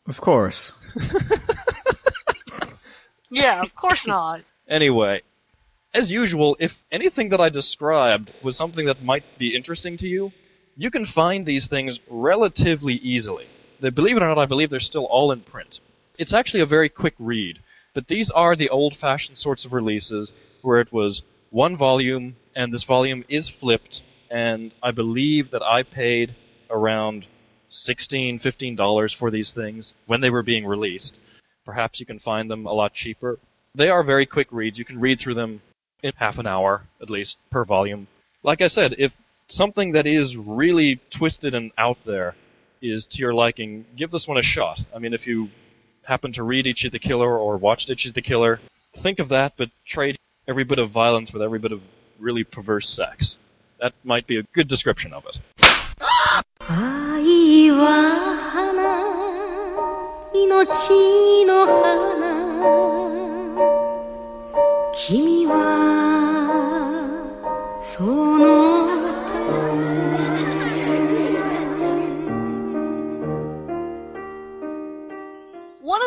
Of course. Yeah, of course not. Anyway, as usual, if anything that I described was something that might be interesting to you, you can find these things relatively easily. They, believe it or not, I believe they're still all in print. It's actually a very quick read, but these are the old-fashioned sorts of releases where it was one volume, and this volume is flipped, and I believe that I paid around $16, $15 for these things when they were being released. Perhaps you can find them a lot cheaper. They are very quick reads. You can read through them in half an hour, at least, per volume. Like I said, if something that is really twisted and out there is to your liking, give this one a shot. I mean, if you happen to read Ichi the Killer or watched Ichi the Killer, think of that, but trade every bit of violence with every bit of really perverse sex. That might be a good description of it.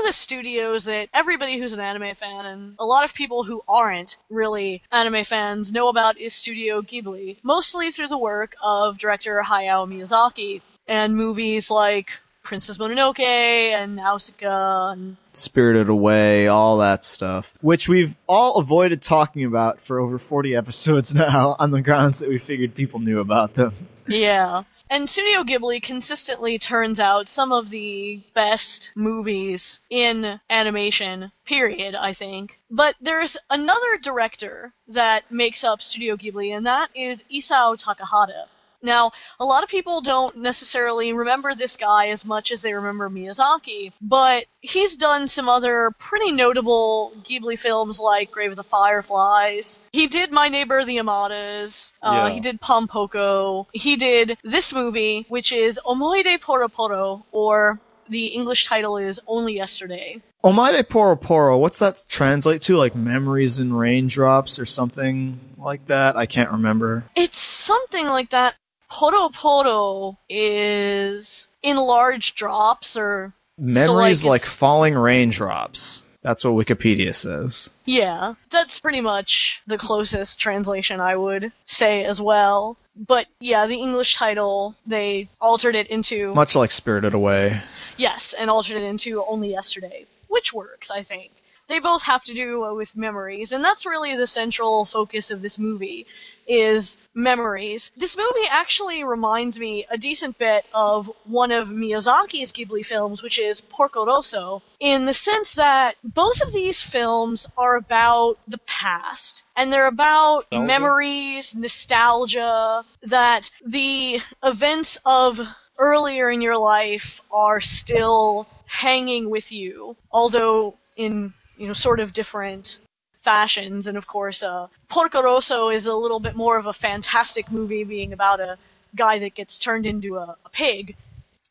Of the studios that everybody who's an anime fan and a lot of people who aren't really anime fans know about is Studio Ghibli, mostly through the work of director Hayao Miyazaki and movies like Princess Mononoke and Nausicaa and Spirited Away, all that stuff. Which we've all avoided talking about for over 40 episodes now on the grounds that we figured people knew about them. Yeah. And Studio Ghibli consistently turns out some of the best movies in animation, period, I think. But there's another director that makes up Studio Ghibli, and that is Isao Takahata. Now, a lot of people don't necessarily remember this guy as much as they remember Miyazaki, but he's done some other pretty notable Ghibli films like Grave of the Fireflies. He did My Neighbor the Yamadas. Uh, Yeah. He did Pompoko. He did this movie, which is Omoide Poro Poro, or the English title is Only Yesterday. Omoide Poro Poro, what's that translate to? Like memories in raindrops or something like that? I can't remember. It's something like that. Poro Poro is in large drops or Memories like, like, falling raindrops. That's what Wikipedia says. Yeah, that's pretty much the closest translation I would say as well. But yeah, the English title, they altered it into, Much like Spirited Away. yes, and altered it into Only Yesterday, which works, I think. They both have to do with memories, and that's really the central focus of this movie, is memories. This movie actually reminds me a decent bit of one of Miyazaki's Ghibli films, which is Porco Rosso, in the sense that both of these films are about the past, and they're about Nostalgia? memories, nostalgia, that the events of earlier in your life are still hanging with you, although in, you know, sort of different fashions. And of course, uh, Porco Rosso is a little bit more of a fantastic movie, being about a guy that gets turned into a, a pig.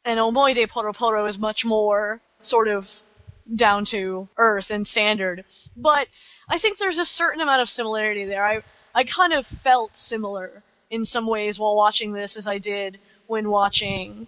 And Omoide Poro Poro is much more sort of down to earth and standard. But I think there's a certain amount of similarity there. I, I kind of felt similar in some ways while watching this as I did when watching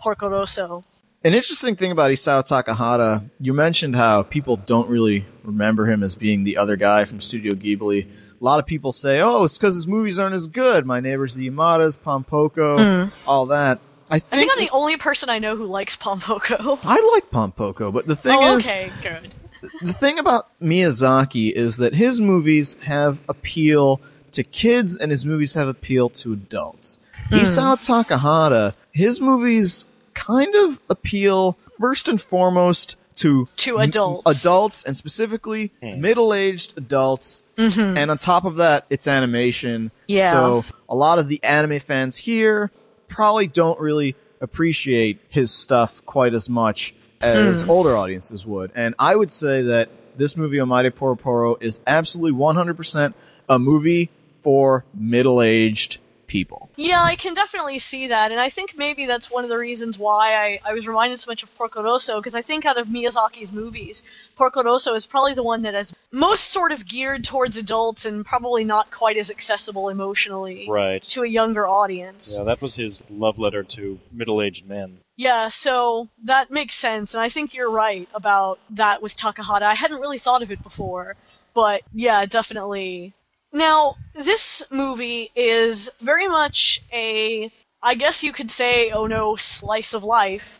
Porco Rosso. An interesting thing about Isao Takahata, you mentioned how people don't really remember him as being the other guy from Studio Ghibli. A lot of people say, oh, it's because his movies aren't as good. My Neighbors the Yamadas, Pompoko, hmm. all that. I I think, think I'm the only person I know who likes Pompoko. I like Pompoko, but the thing Oh, is, okay, good. the thing about Miyazaki is that his movies have appeal to kids and his movies have appeal to adults. Hmm. Isao Takahata, his movies kind of appeal first and foremost to To m- adults. adults and specifically hmm. middle-aged adults. Mm-hmm. And on top of that, it's animation. Yeah. So a lot of the anime fans here probably don't really appreciate his stuff quite as much as hmm. older audiences would. And I would say that this movie, Omoide Poro Poro, is absolutely 100% a movie for middle-aged people. Yeah, I can definitely see that, and I think maybe that's one of the reasons why I, I was reminded so much of Porco Rosso, because I think out of Miyazaki's movies, Porco Rosso is probably the one that is most sort of geared towards adults and probably not quite as accessible emotionally Right. to a younger audience. Yeah, that was his love letter to middle-aged men. Yeah, so that makes sense, and I think you're right about that with Takahata. I hadn't really thought of it before, but yeah, definitely. Now, this movie is very much a, I guess you could say, oh no, slice of life.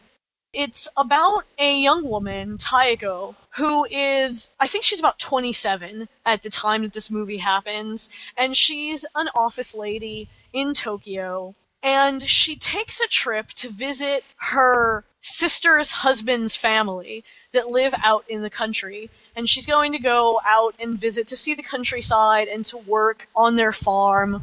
It's about a young woman, Taeko, who is, I think she's about 27 at the time that this movie happens, and she's an office lady in Tokyo, and she takes a trip to visit her sister's husband's family that live out in the country. And she's going to go out and visit to see the countryside and to work on their farm.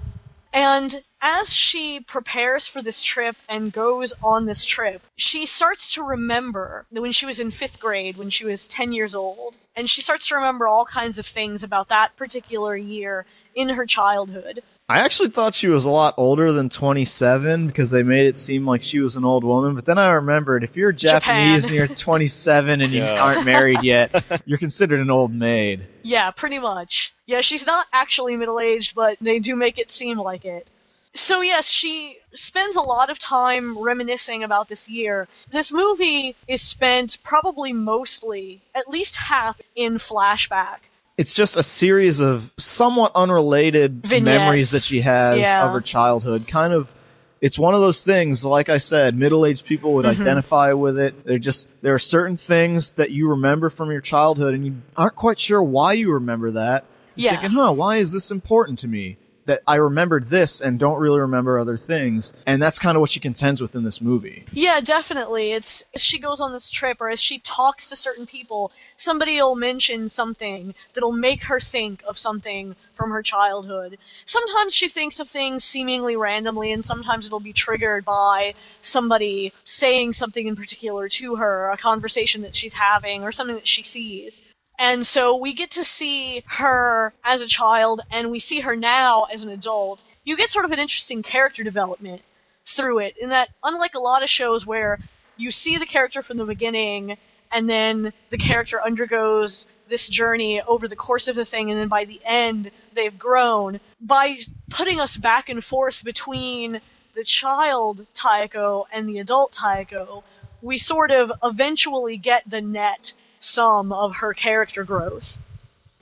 And as she prepares for this trip and goes on this trip, she starts to remember when she was in fifth grade, when she was 10 years old, and she starts to remember all kinds of things about that particular year in her childhood. I actually thought she was a lot older than 27 because they made it seem like she was an old woman. But then I remembered if you're Japanese and you're 27 and you aren't married yet, you're considered an old maid. Yeah, pretty much. Yeah, she's not actually middle aged, but they do make it seem like it. So, yes, she spends a lot of time reminiscing about this year. This movie is spent probably mostly, at least half, in flashback. It's just a series of somewhat unrelated Vignettes. memories that she has Yeah. of her childhood. Kind of, it's one of those things, like I said, middle aged people would Mm-hmm. identify with it. They're just, there are certain things that you remember from your childhood and you aren't quite sure why you remember that. You're Yeah. thinking, huh, why is this important to me? That I remembered this and don't really remember other things. And that's kind of what she contends with in this movie. Yeah, definitely. It's she goes on this trip or as she talks to certain people, somebody will mention something that'll make her think of something from her childhood. Sometimes she thinks of things seemingly randomly and sometimes it'll be triggered by somebody saying something in particular to her, a conversation that she's having or something that she sees. And so we get to see her as a child and we see her now as an adult. You get sort of an interesting character development through it in that unlike a lot of shows where you see the character from the beginning and then the character undergoes this journey over the course of the thing and then by the end they've grown by putting us back and forth between the child Taeko and the adult Taeko we sort of eventually get the net sum of her character growth.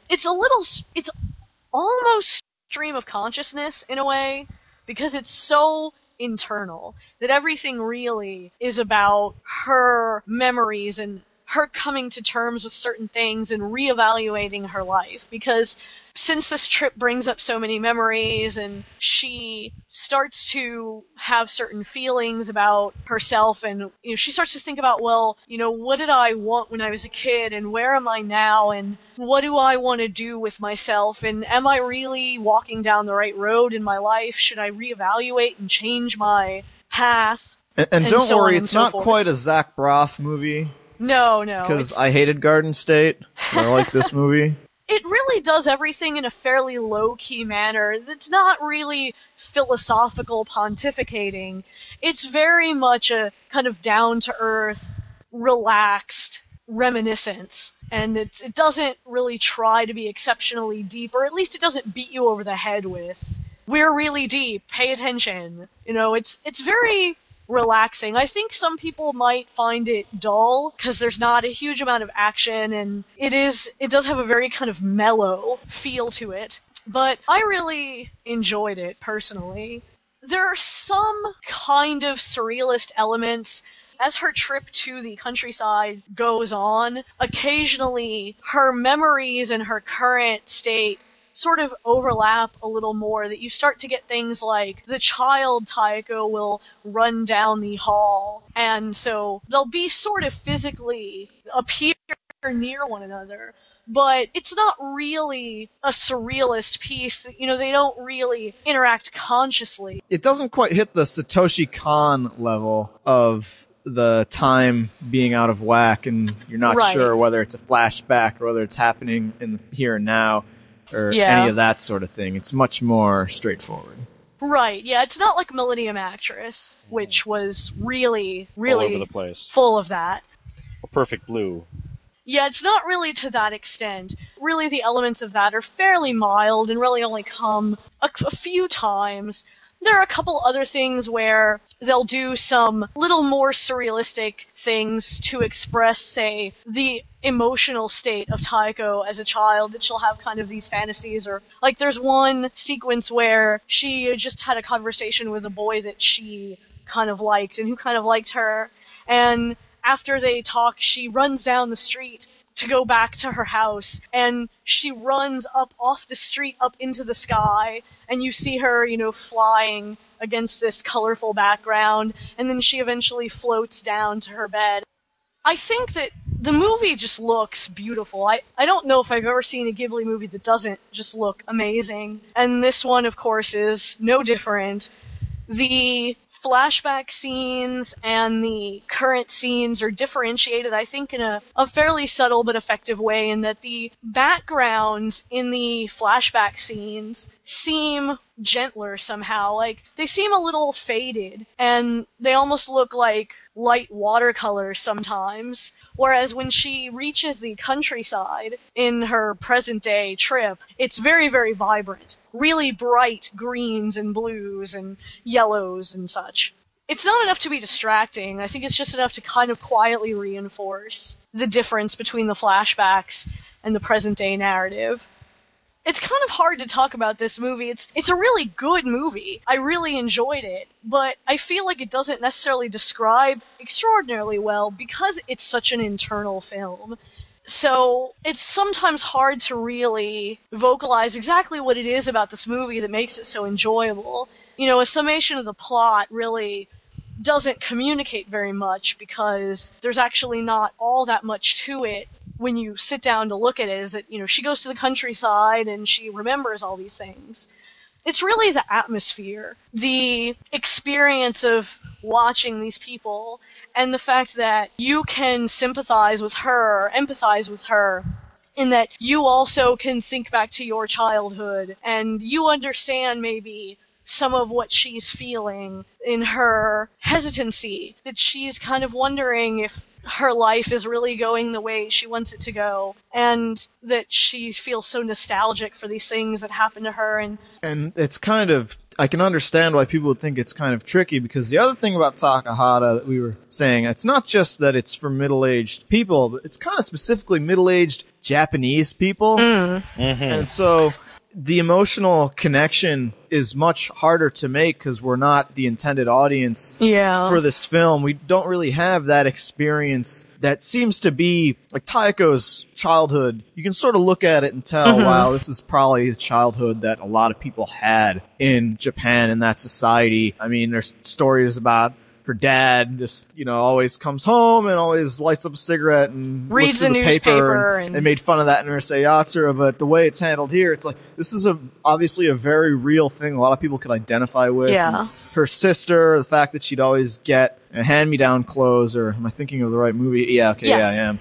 It's a little, it's almost stream of consciousness in a way because it's so internal that everything really is about her memories and her coming to terms with certain things and reevaluating her life. Because since this trip brings up so many memories and she starts to have certain feelings about herself and you know she starts to think about well you know what did I want when I was a kid and where am I now and what do I want to do with myself? And am I really walking down the right road in my life? Should I reevaluate and change my path? And, and And don't so worry, it's so not forth. quite a Zach Braff movie no no because I hated Garden State. I like this movie. it really does everything in a fairly low key manner that's not really philosophical pontificating. It's very much a kind of down to earth, relaxed reminiscence. And it's, it doesn't really try to be exceptionally deep, or at least it doesn't beat you over the head with, we're really deep, pay attention. You know, it's, it's very relaxing. I think some people might find it dull because there's not a huge amount of action and it is it does have a very kind of mellow feel to it. But I really enjoyed it personally. There are some kind of surrealist elements. as her trip to the countryside goes on, occasionally her memories and her current state sort of overlap a little more that you start to get things like the child Taeko will run down the hall. And so they'll be sort of physically appear near one another but it's not really a surrealist piece. You know they don't really interact consciously. It doesn't quite hit the Satoshi Kon level of the time being out of whack and you're not Right. sure whether it's a flashback or whether it's happening in here and now or Yeah. any of that sort of thing. It's much more straightforward. Right, yeah, it's not like Millennium Actress, mm-hmm. which was really, really all over the place. full of that. Perfect Blue. Yeah, it's not really to that extent. Really, the elements of that are fairly mild and really only come a, a few times. There are a couple other things where they'll do some little more surrealistic things to express, say, the emotional state of Taeko as a child, that she'll have kind of these fantasies, or like there's one sequence where she just had a conversation with a boy that she kind of liked and who kind of liked her, and after they talk, she runs down the street to go back to her house and she runs up off the street up into the sky and you see her, you know, flying against this colorful background and then she eventually floats down to her bed. I think that the movie just looks beautiful. I, I don't know if I've ever seen a Ghibli movie that doesn't just look amazing. And this one, of course, is no different. The flashback scenes and the current scenes are differentiated, I think, in a, a fairly subtle but effective way, in that the backgrounds in the flashback scenes seem gentler somehow. Like, they seem a little faded, and they almost look like light watercolors sometimes. Whereas when she reaches the countryside in her present day trip, it's very, very vibrant. Really bright greens and blues and yellows and such. It's not enough to be distracting. I think it's just enough to kind of quietly reinforce the difference between the flashbacks and the present day narrative. It's kind of hard to talk about this movie. It's it's a really good movie. I really enjoyed it, but I feel like it doesn't necessarily describe extraordinarily well because it's such an internal film. So it's sometimes hard to really vocalize exactly what it is about this movie that makes it so enjoyable. You know, a summation of the plot really doesn't communicate very much because there's actually not all that much to it when you sit down to look at it is that you know she goes to the countryside and she remembers all these things. It's really the atmosphere the experience of watching these people and the fact that you can sympathize with her empathize with her in that you also can think back to your childhood and you understand maybe some of what she's feeling in her hesitancy that she's kind of wondering if her life is really going the way she wants it to go and that she feels so nostalgic for these things that happened to her and And it's kind of I can understand why people would think it's kind of tricky because the other thing about Takahata that we were saying, it's not just that it's for middle-aged people, but it's kind of specifically middle-aged Japanese people. Mm. And so the emotional connection is much harder to make because we're not the intended audience yeah for this film. We don't really have that experience that seems to be like Taeko's childhood. You can sort of look at it and tell, mm-hmm. wow, this is probably the childhood that a lot of people had in Japan in that society. I mean, there's stories about her dad just, you know, always comes home and always lights up a cigarette and Reads the the newspaper paper and, and- they made fun of that in Urusei Yatsura, but the way it's handled here, it's like, this is a, obviously a very real thing a lot of people could identify with. Yeah. And her sister, the fact that she'd always get a hand-me-down clothes, or am I thinking of the right movie? Yeah, okay, Yeah. yeah, I am.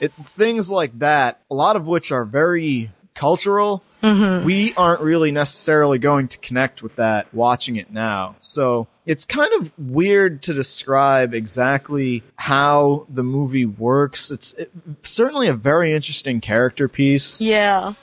It's things like that, a lot of which are very cultural. Mm-hmm. We aren't really necessarily going to connect with that watching it now. So it's kind of weird to describe exactly how the movie works. It's it, certainly a very interesting character piece. Yeah.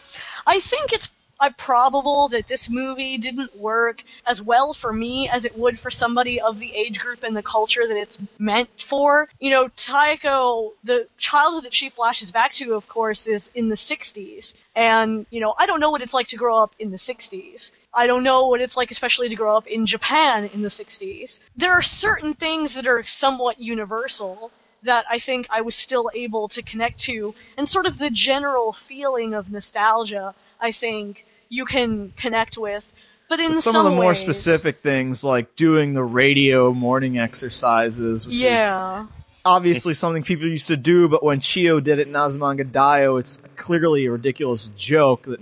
I think it's uh, probable that this movie didn't work as well for me as it would for somebody of the age group and the culture that it's meant for. You know, Taeko, the childhood that she flashes back to, of course, is in the 60s. And, you know, I don't know what it's like to grow up in the 60s. I don't know what it's like, especially to grow up in Japan in the 60s. There are certain things that are somewhat universal that I think I was still able to connect to, and sort of the general feeling of nostalgia, I think you can connect with. But in But some, some, of the more specific things, like doing the radio morning exercises, which is yeah. obviously something people used to do, but when Chiyo did it in Azumanga it's clearly a ridiculous joke. That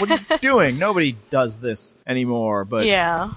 what are you doing? Nobody does this anymore. But yeah.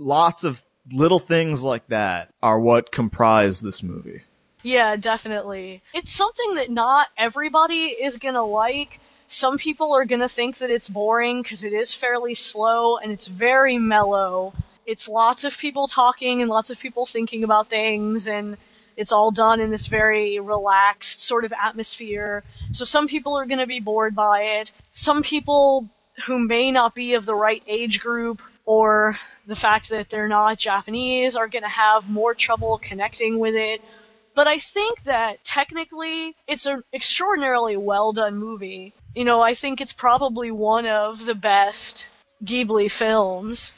lots of little things like that are what comprise this movie. Yeah, definitely. It's something that not everybody is gonna like. Some people are gonna think that it's boring because it is fairly slow and it's very mellow. It's lots of people talking and lots of people thinking about things and it's all done in this very relaxed sort of atmosphere. So some people are gonna be bored by it. Some people who may not be of the right age group or the fact that they're not Japanese are gonna have more trouble connecting with it. But I think that technically it's an extraordinarily well done movie. You know, I think it's probably one of the best Ghibli films.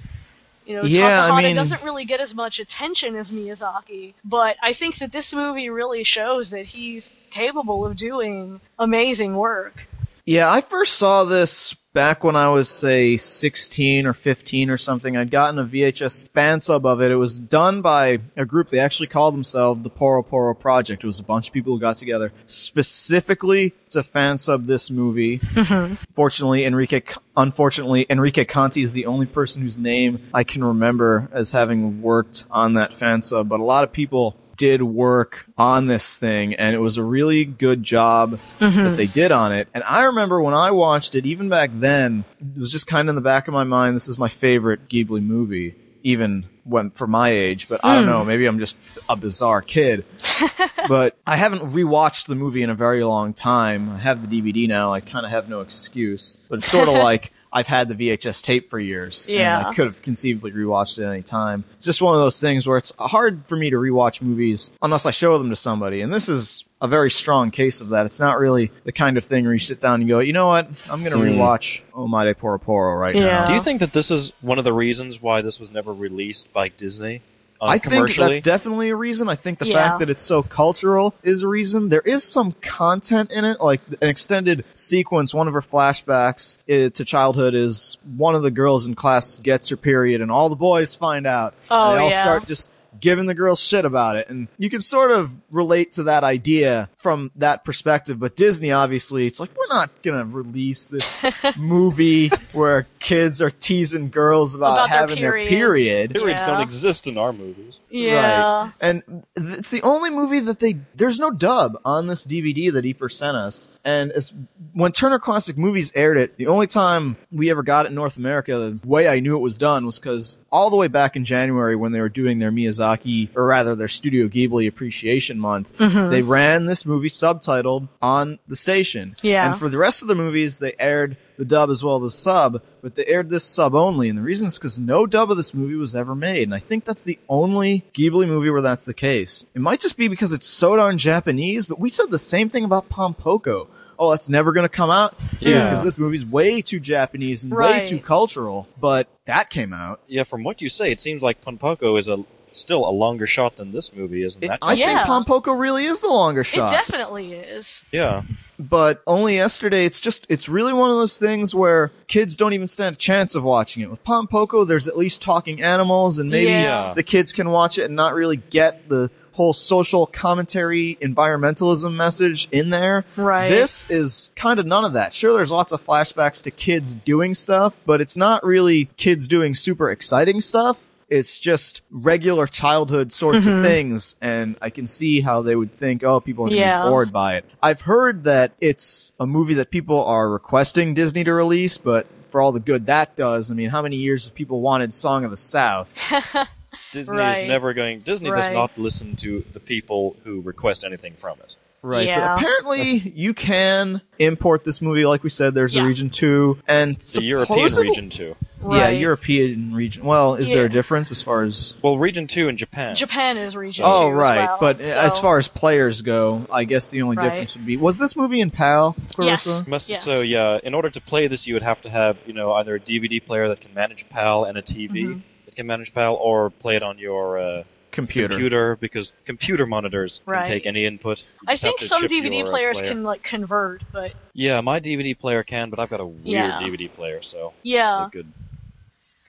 You know, Yeah, I Takahata mean- doesn't really get as much attention as Miyazaki, but I think that this movie really shows that he's capable of doing amazing work. Yeah, I first saw this back when I was, say, 16 or 15 or something. I'd gotten a VHS fan sub of it. It was done by a group. They actually called themselves the Poro Poro Project. It was a bunch of people who got together specifically to fan sub this movie. Fortunately, Enrique, unfortunately, Enrique Conti is the only person whose name I can remember as having worked on that fan sub, but a lot of people did work on this thing and it was a really good job that mm-hmm. they did on it. And I remember when I watched it, even back then, it was just kind of in the back of my mind, this is my favorite Ghibli movie, even when, for my age, but I don't hmm. know, maybe I'm just a bizarre kid but I haven't rewatched the movie in a very long time. I have the DVD now. I kind of have no excuse. But it's sort of like I've had the VHS tape for years. Yeah. And I could have conceivably rewatched it at any time. It's just one of those things where it's hard for me to rewatch movies unless I show them to somebody. And this is a very strong case of that. It's not really the kind of thing where you sit down and go, you know what? I'm going to hmm. rewatch Oh My De Poro Poro right Yeah. now. Do you think that this is one of the reasons why this was never released by Disney? I think that's definitely a reason. I think the Yeah. fact that it's so cultural is a reason. There is some content in it, like an extended sequence. One of her flashbacks uh, to childhood is one of the girls in class gets her period, and all the boys find out. Oh, and they all yeah. start just giving the girls shit about it. And you can sort of relate to that idea from that perspective. But Disney, obviously, it's like, we're not going to release this movie where kids are teasing girls about, About having their periods. period. Periods Yeah. don't exist in our movies. Yeah. Right. And it's the only movie that they, there's no dub on this DVD that Eber sent us. And it's, when Turner Classic Movies aired it, the only time we ever got it in North America, the way I knew it was done was because all the way back in January when they were doing their Miyazaki, or rather their Studio Ghibli Appreciation Month, mm-hmm. they ran this movie subtitled on the station. Yeah. And for the rest of the movies, they aired the dub as well as the sub, but they aired this sub only. And the reason is because no dub of this movie was ever made. And I think that's the only Ghibli movie where that's the case. It might just be because it's so darn Japanese, but we said the same thing about Pompoko. Oh, that's never going to come out. Yeah. Because this movie's way too Japanese and way too cultural. But that came out. Yeah, from what you say, it seems like Pompoko is a still a longer shot than this movie, isn't It- that? I Yeah. think Pompoko really is the longer shot. It definitely is. yeah. But only yesterday. It's just, it's really one of those things where kids don't even stand a chance of watching it. With Pompoko, there's at least talking animals, and maybe Yeah. the kids can watch it and not really get the whole social commentary, environmentalism message in there. Right. This is kind of none of that. Sure, there's lots of flashbacks to kids doing stuff, but it's not really kids doing super exciting stuff. It's just regular childhood sorts of mm-hmm. things, and I can see how they would think, oh, people are going Yeah. bored by it. I've heard that it's a movie that people are requesting Disney to release, but for all the good that does, I mean, how many years have people wanted Song of the South? Disney Right. is never going. Disney does not listen to the people who request anything from it. Right. Yeah. But apparently you can import this movie, like we said, there's Yeah. a region two, and The European region region too. Yeah, European region. Well, is there a difference as far as? Well, Region Two in Japan. Japan is region Oh, two as right. well, but so- as far as players go, I guess the only Right. difference would be: was this movie in PAL? Clarissa? Yes. Must Yes. so yeah. In order to play this, you would have to have you know either a DVD player that can manage PAL and a TV Mhm. that can manage PAL, or play it on your uh, Computer. computer because computer monitors Right. can take any input. I think some DVD uh, players player. can like convert, but Yeah, my DVD player can, but I've got a weird Yeah. DVD player, so yeah. good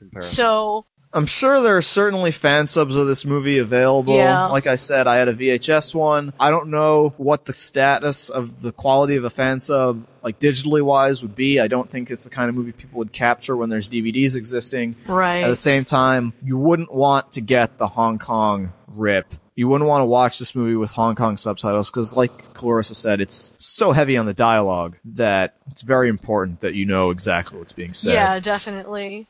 comparison. So I'm sure there are certainly fan subs of this movie available. Yeah. Like I said, I had a VHS one. I don't know what the status of the quality of a fan sub, like digitally wise, would be. I don't think it's the kind of movie people would capture when there's DVDs existing. right. At the same time, you wouldn't want to get the Hong Kong rip. You wouldn't want to watch this movie with Hong Kong subtitles because, like Clarissa said, it's so heavy on the dialogue that it's very important that you know exactly what's being said. Yeah, definitely.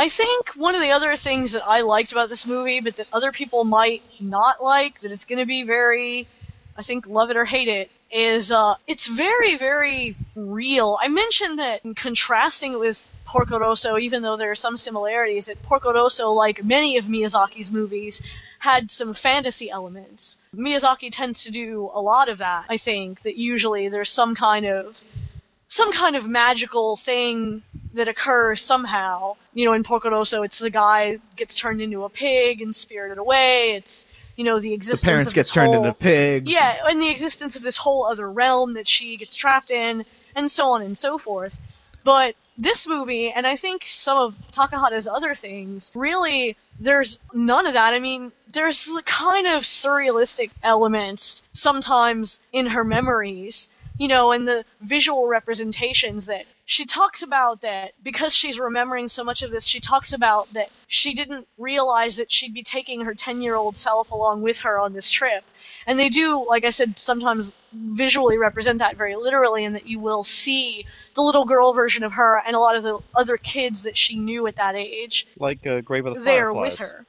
I think one of the other things that I liked about this movie, but that other people might not like, that it's going to be very, I think, love it or hate it, is uh, it's very, very real. I mentioned that in contrasting it with Porco Rosso, even though there are some similarities, that Porco Rosso, like many of Miyazaki's movies, had some fantasy elements. Miyazaki tends to do a lot of that, I think, that usually there's some kind of some kind of magical thing that occurs somehow. You know, in Porco Rosso, it's the guy gets turned into a pig and spirited away. It's you know the The existence. parents of get turned whole, into pigs. Yeah, and the existence of this whole other realm that she gets trapped in, and so on and so forth. But this movie, and I think some of Takahata's other things, really, there's none of that. I mean, there's the kind of surrealistic elements sometimes in her memories, you know, and the visual representations that she talks about that because she's remembering so much of this, she talks about that she didn't realize that she'd be taking her 10 year old self along with her on this trip. And they do, like I said, sometimes visually represent that very literally, and that you will see the little girl version of her and a lot of the other kids that she knew at that age like uh, Grave of the there Fireflies. with her.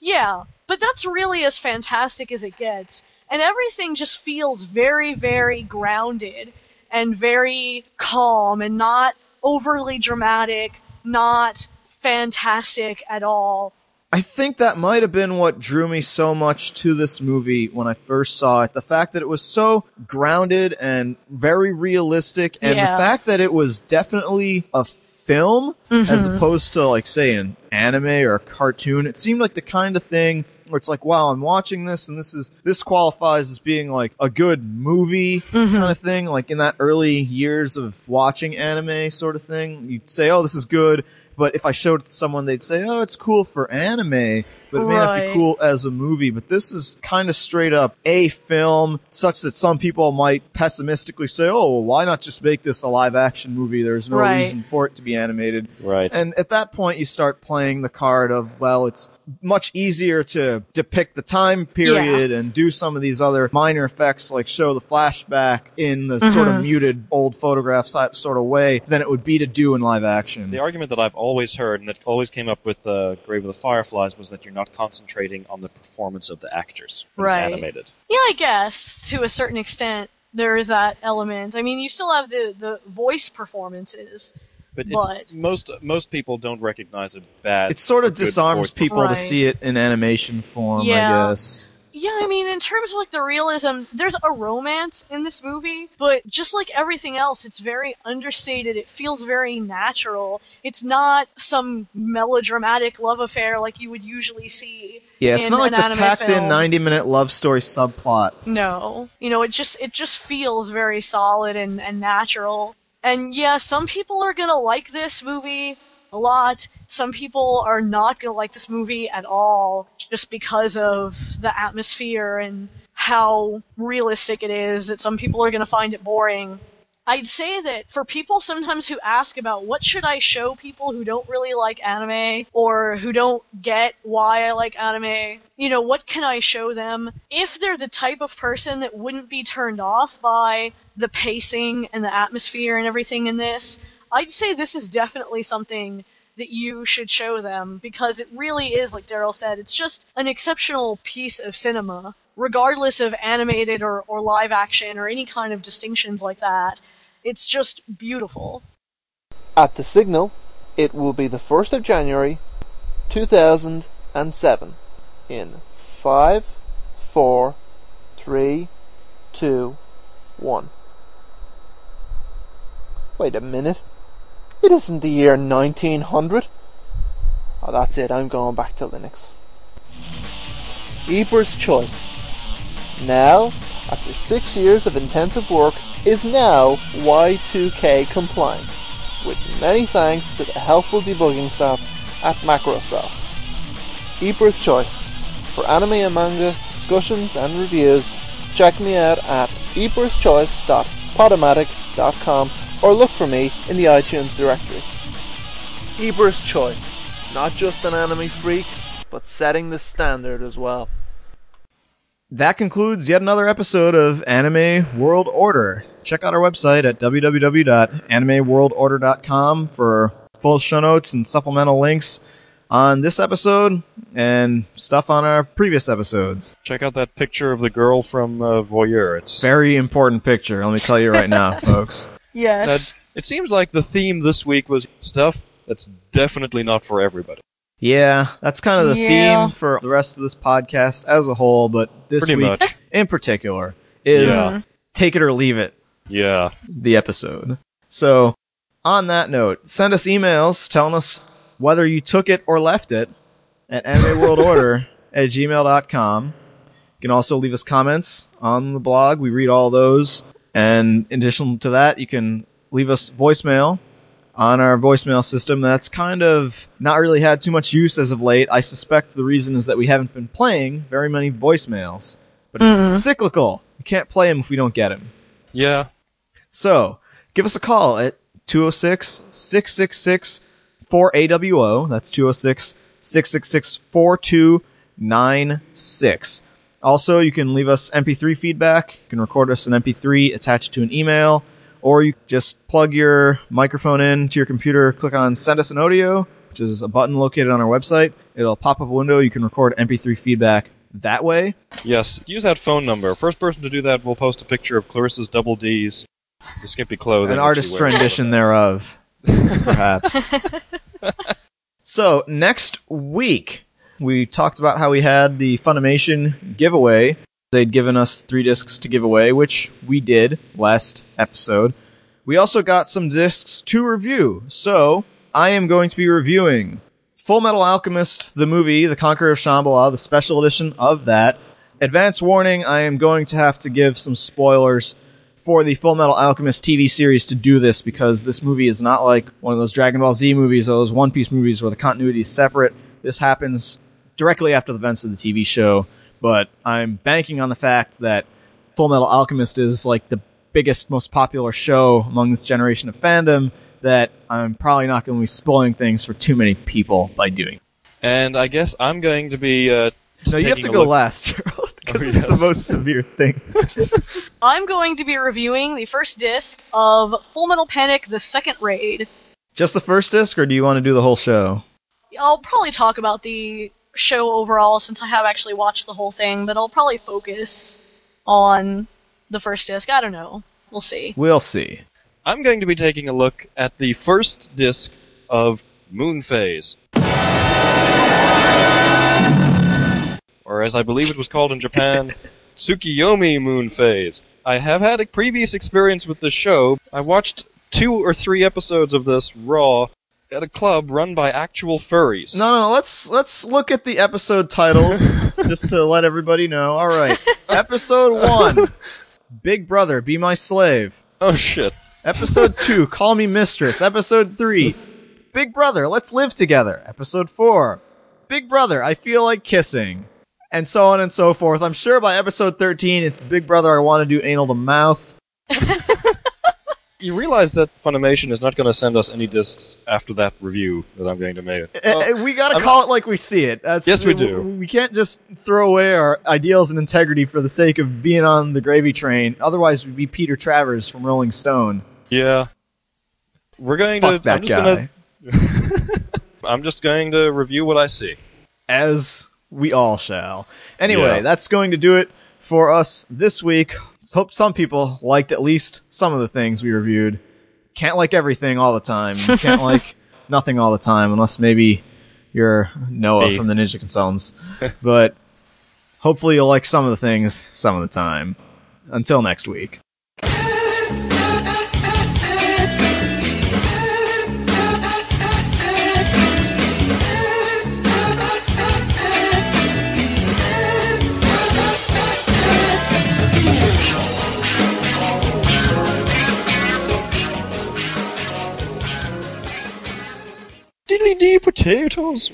Yeah, but that's really as fantastic as it gets. And everything just feels very, very grounded and very calm and not overly dramatic, not fantastic at all. I think that might have been what drew me so much to this movie when I first saw it. The fact that it was so grounded and very realistic, and Yeah. the fact that it was definitely a film as mm-hmm. opposed to, like, say, an anime or a cartoon. It seemed like the kind of thing where it's like, wow, I'm watching this, and this is this qualifies as being like a good movie mm-hmm. kind of thing. Like in that early years of watching anime, sort of thing, you'd say, oh, this is good. But if I showed it to someone, they'd say, "Oh, it's cool for anime, but it may not be cool as a movie." But this is kind of straight up a film, such that some people might pessimistically say, "Oh, well, why not just make this a live action movie? There's no Right. reason for it to be animated." Right. And at that point, you start playing the card of, well, it's much easier to depict the time period and do some of these other minor effects, like show the flashback in the sort Mm-hmm. of muted old photograph si- sort of way, than it would be to do in live action. The argument that I've always heard, and that always came up with uh, Grave of the Fireflies, was that you're not concentrating on the performance of the actors Right. it's animated. Yeah, I guess to a certain extent there is that element. I mean, you still have the the voice performances. But, But- it's, most most people don't recognize a bad. it sort of disarms voice people to see it in animation form, Yeah. I guess. Yeah, I mean, in terms of like the realism, there's a romance in this movie, but just like everything else, it's very understated. It feels very natural. It's not some melodramatic love affair like you would usually see. Yeah, it's not like the tacked in 90 minute love story subplot. No, you know, it just it just feels very solid and, and natural. And yeah, some people are gonna like this movie a lot. Some people are not gonna like this movie at all, just because of the atmosphere and how realistic it is. That some people are gonna find it boring. I'd say that for people sometimes who ask about what should I show people who don't really like anime or who don't get why I like anime, you know, what can I show them? If they're the type of person that wouldn't be turned off by the pacing and the atmosphere and everything in this, I'd say this is definitely something that you should show them because it really is, like Daryl said, it's just an exceptional piece of cinema, regardless of animated or, or live action or any kind of distinctions like that. It's just beautiful. At the signal, It will be the 1st of January 2007 in 5, 4, 3, 2, 1. Wait a minute. It isn't the year 1900. Oh, that's it. I'm going back to Linux. Eber's Choice. Now, after six years of intensive work, is now Y2K compliant. With many thanks to the helpful debugging staff at Macrosoft. Eber's Choice. For anime and manga discussions and reviews, check me out at eberschoice.podomatic.com or look for me in the iTunes directory. Eber's Choice. Not just an anime freak, but setting the standard as well. That concludes yet another episode of Anime World Order. Check out our website at www.animeworldorder.com for full show notes and supplemental links on this episode and stuff on our previous episodes. Check out that picture of the girl from uh, Voyeur. It's Very important picture, let me tell you right now, folks. Yes. That- it seems like the theme this week was stuff that's definitely not for everybody. Yeah, that's kind of the Yeah. theme for the rest of this podcast as a whole, but this Pretty week much. in particular is Yeah. take it or leave it. Yeah. the episode. So, on that note, send us emails telling us whether you took it or left it at animeworldorder at gmail.com. You can also leave us comments on the blog. We read all those. And in addition to that, you can leave us voicemail on our voicemail system that's kind of not really had too much use as of late. I suspect the reason is that we haven't been playing very many voicemails. But it's mm-hmm. cyclical. We can't play them if we don't get them. Yeah. So, give us a call at 206 666 4AWO. That's 206 666 4296. Also, you can leave us MP3 feedback. You can record us an MP3 attached to an email, or you just plug your microphone in to your computer, click on Send Us an Audio, which is a button located on our website. It'll pop up a window. You can record MP3 feedback that way. Yes. Use that phone number. First person to do that will post a picture of Clarissa's double D's, the skimpy clothing. an that artist's rendition thereof, perhaps. so next week we talked about how we had the Funimation giveaway. They'd given us three discs to give away, which we did last episode. We also got some discs to review, so I am going to be reviewing Full Metal Alchemist, the movie, The Conqueror of Shambhala, the special edition of that. Advance warning, I am going to have to give some spoilers for the Full Metal Alchemist TV series to do this because this movie is not like one of those Dragon Ball Z movies or those One Piece movies where the continuity is separate. This happens directly after the events of the TV show, but I'm banking on the fact that Full Metal Alchemist is like the biggest, most popular show among this generation of fandom that I'm probably not going to be spoiling things for too many people by doing. And I guess I'm going to be. Uh, No, you have to go look- last, Gerald, because Oh, it's the most severe thing. I'm going to be reviewing the first disc of Full Metal Panic: The Second Raid. Just the first disc, or do you want to do the whole show? I'll probably talk about the show overall since I have actually watched the whole thing, but I'll probably focus on the first disc. I don't know. We'll see. We'll see. I'm going to be taking a look at the first disc of Moon Phase. Or as I believe it was called in Japan, Tsukiyomi Moon Phase. I have had a previous experience with the show. I watched two or three episodes of this raw at a club run by actual furries. No, no, let's let's look at the episode titles just to let everybody know. All right, episode one, Big Brother, be my slave. Oh shit. Episode two, Call Me Mistress. Episode three, Big Brother, let's live together. Episode four, Big Brother, I feel like kissing, and so on and so forth. I'm sure by episode thirteen, it's Big Brother, I want to do anal to mouth. You realize that Funimation is not going to send us any discs after that review that I'm going to make. Uh, uh, we gotta I'm call it like we see it. That's, Yes, we do. We can't just throw away our ideals and integrity for the sake of being on the gravy train. Otherwise, we'd be Peter Travers from Rolling Stone. Yeah. We're going Fuck to. I'm that just guy. Gonna, I'm just going to review what I see. As we all shall. Anyway, Yeah. that's going to do it for us this week. Hope some people liked at least some of the things we reviewed. Can't like everything all the time. You can't like nothing all the time, unless maybe you're Noah Me. from the Ninja Consultants. but hopefully you'll like some of the things some of the time. Until next week. Diddly dee potatoes.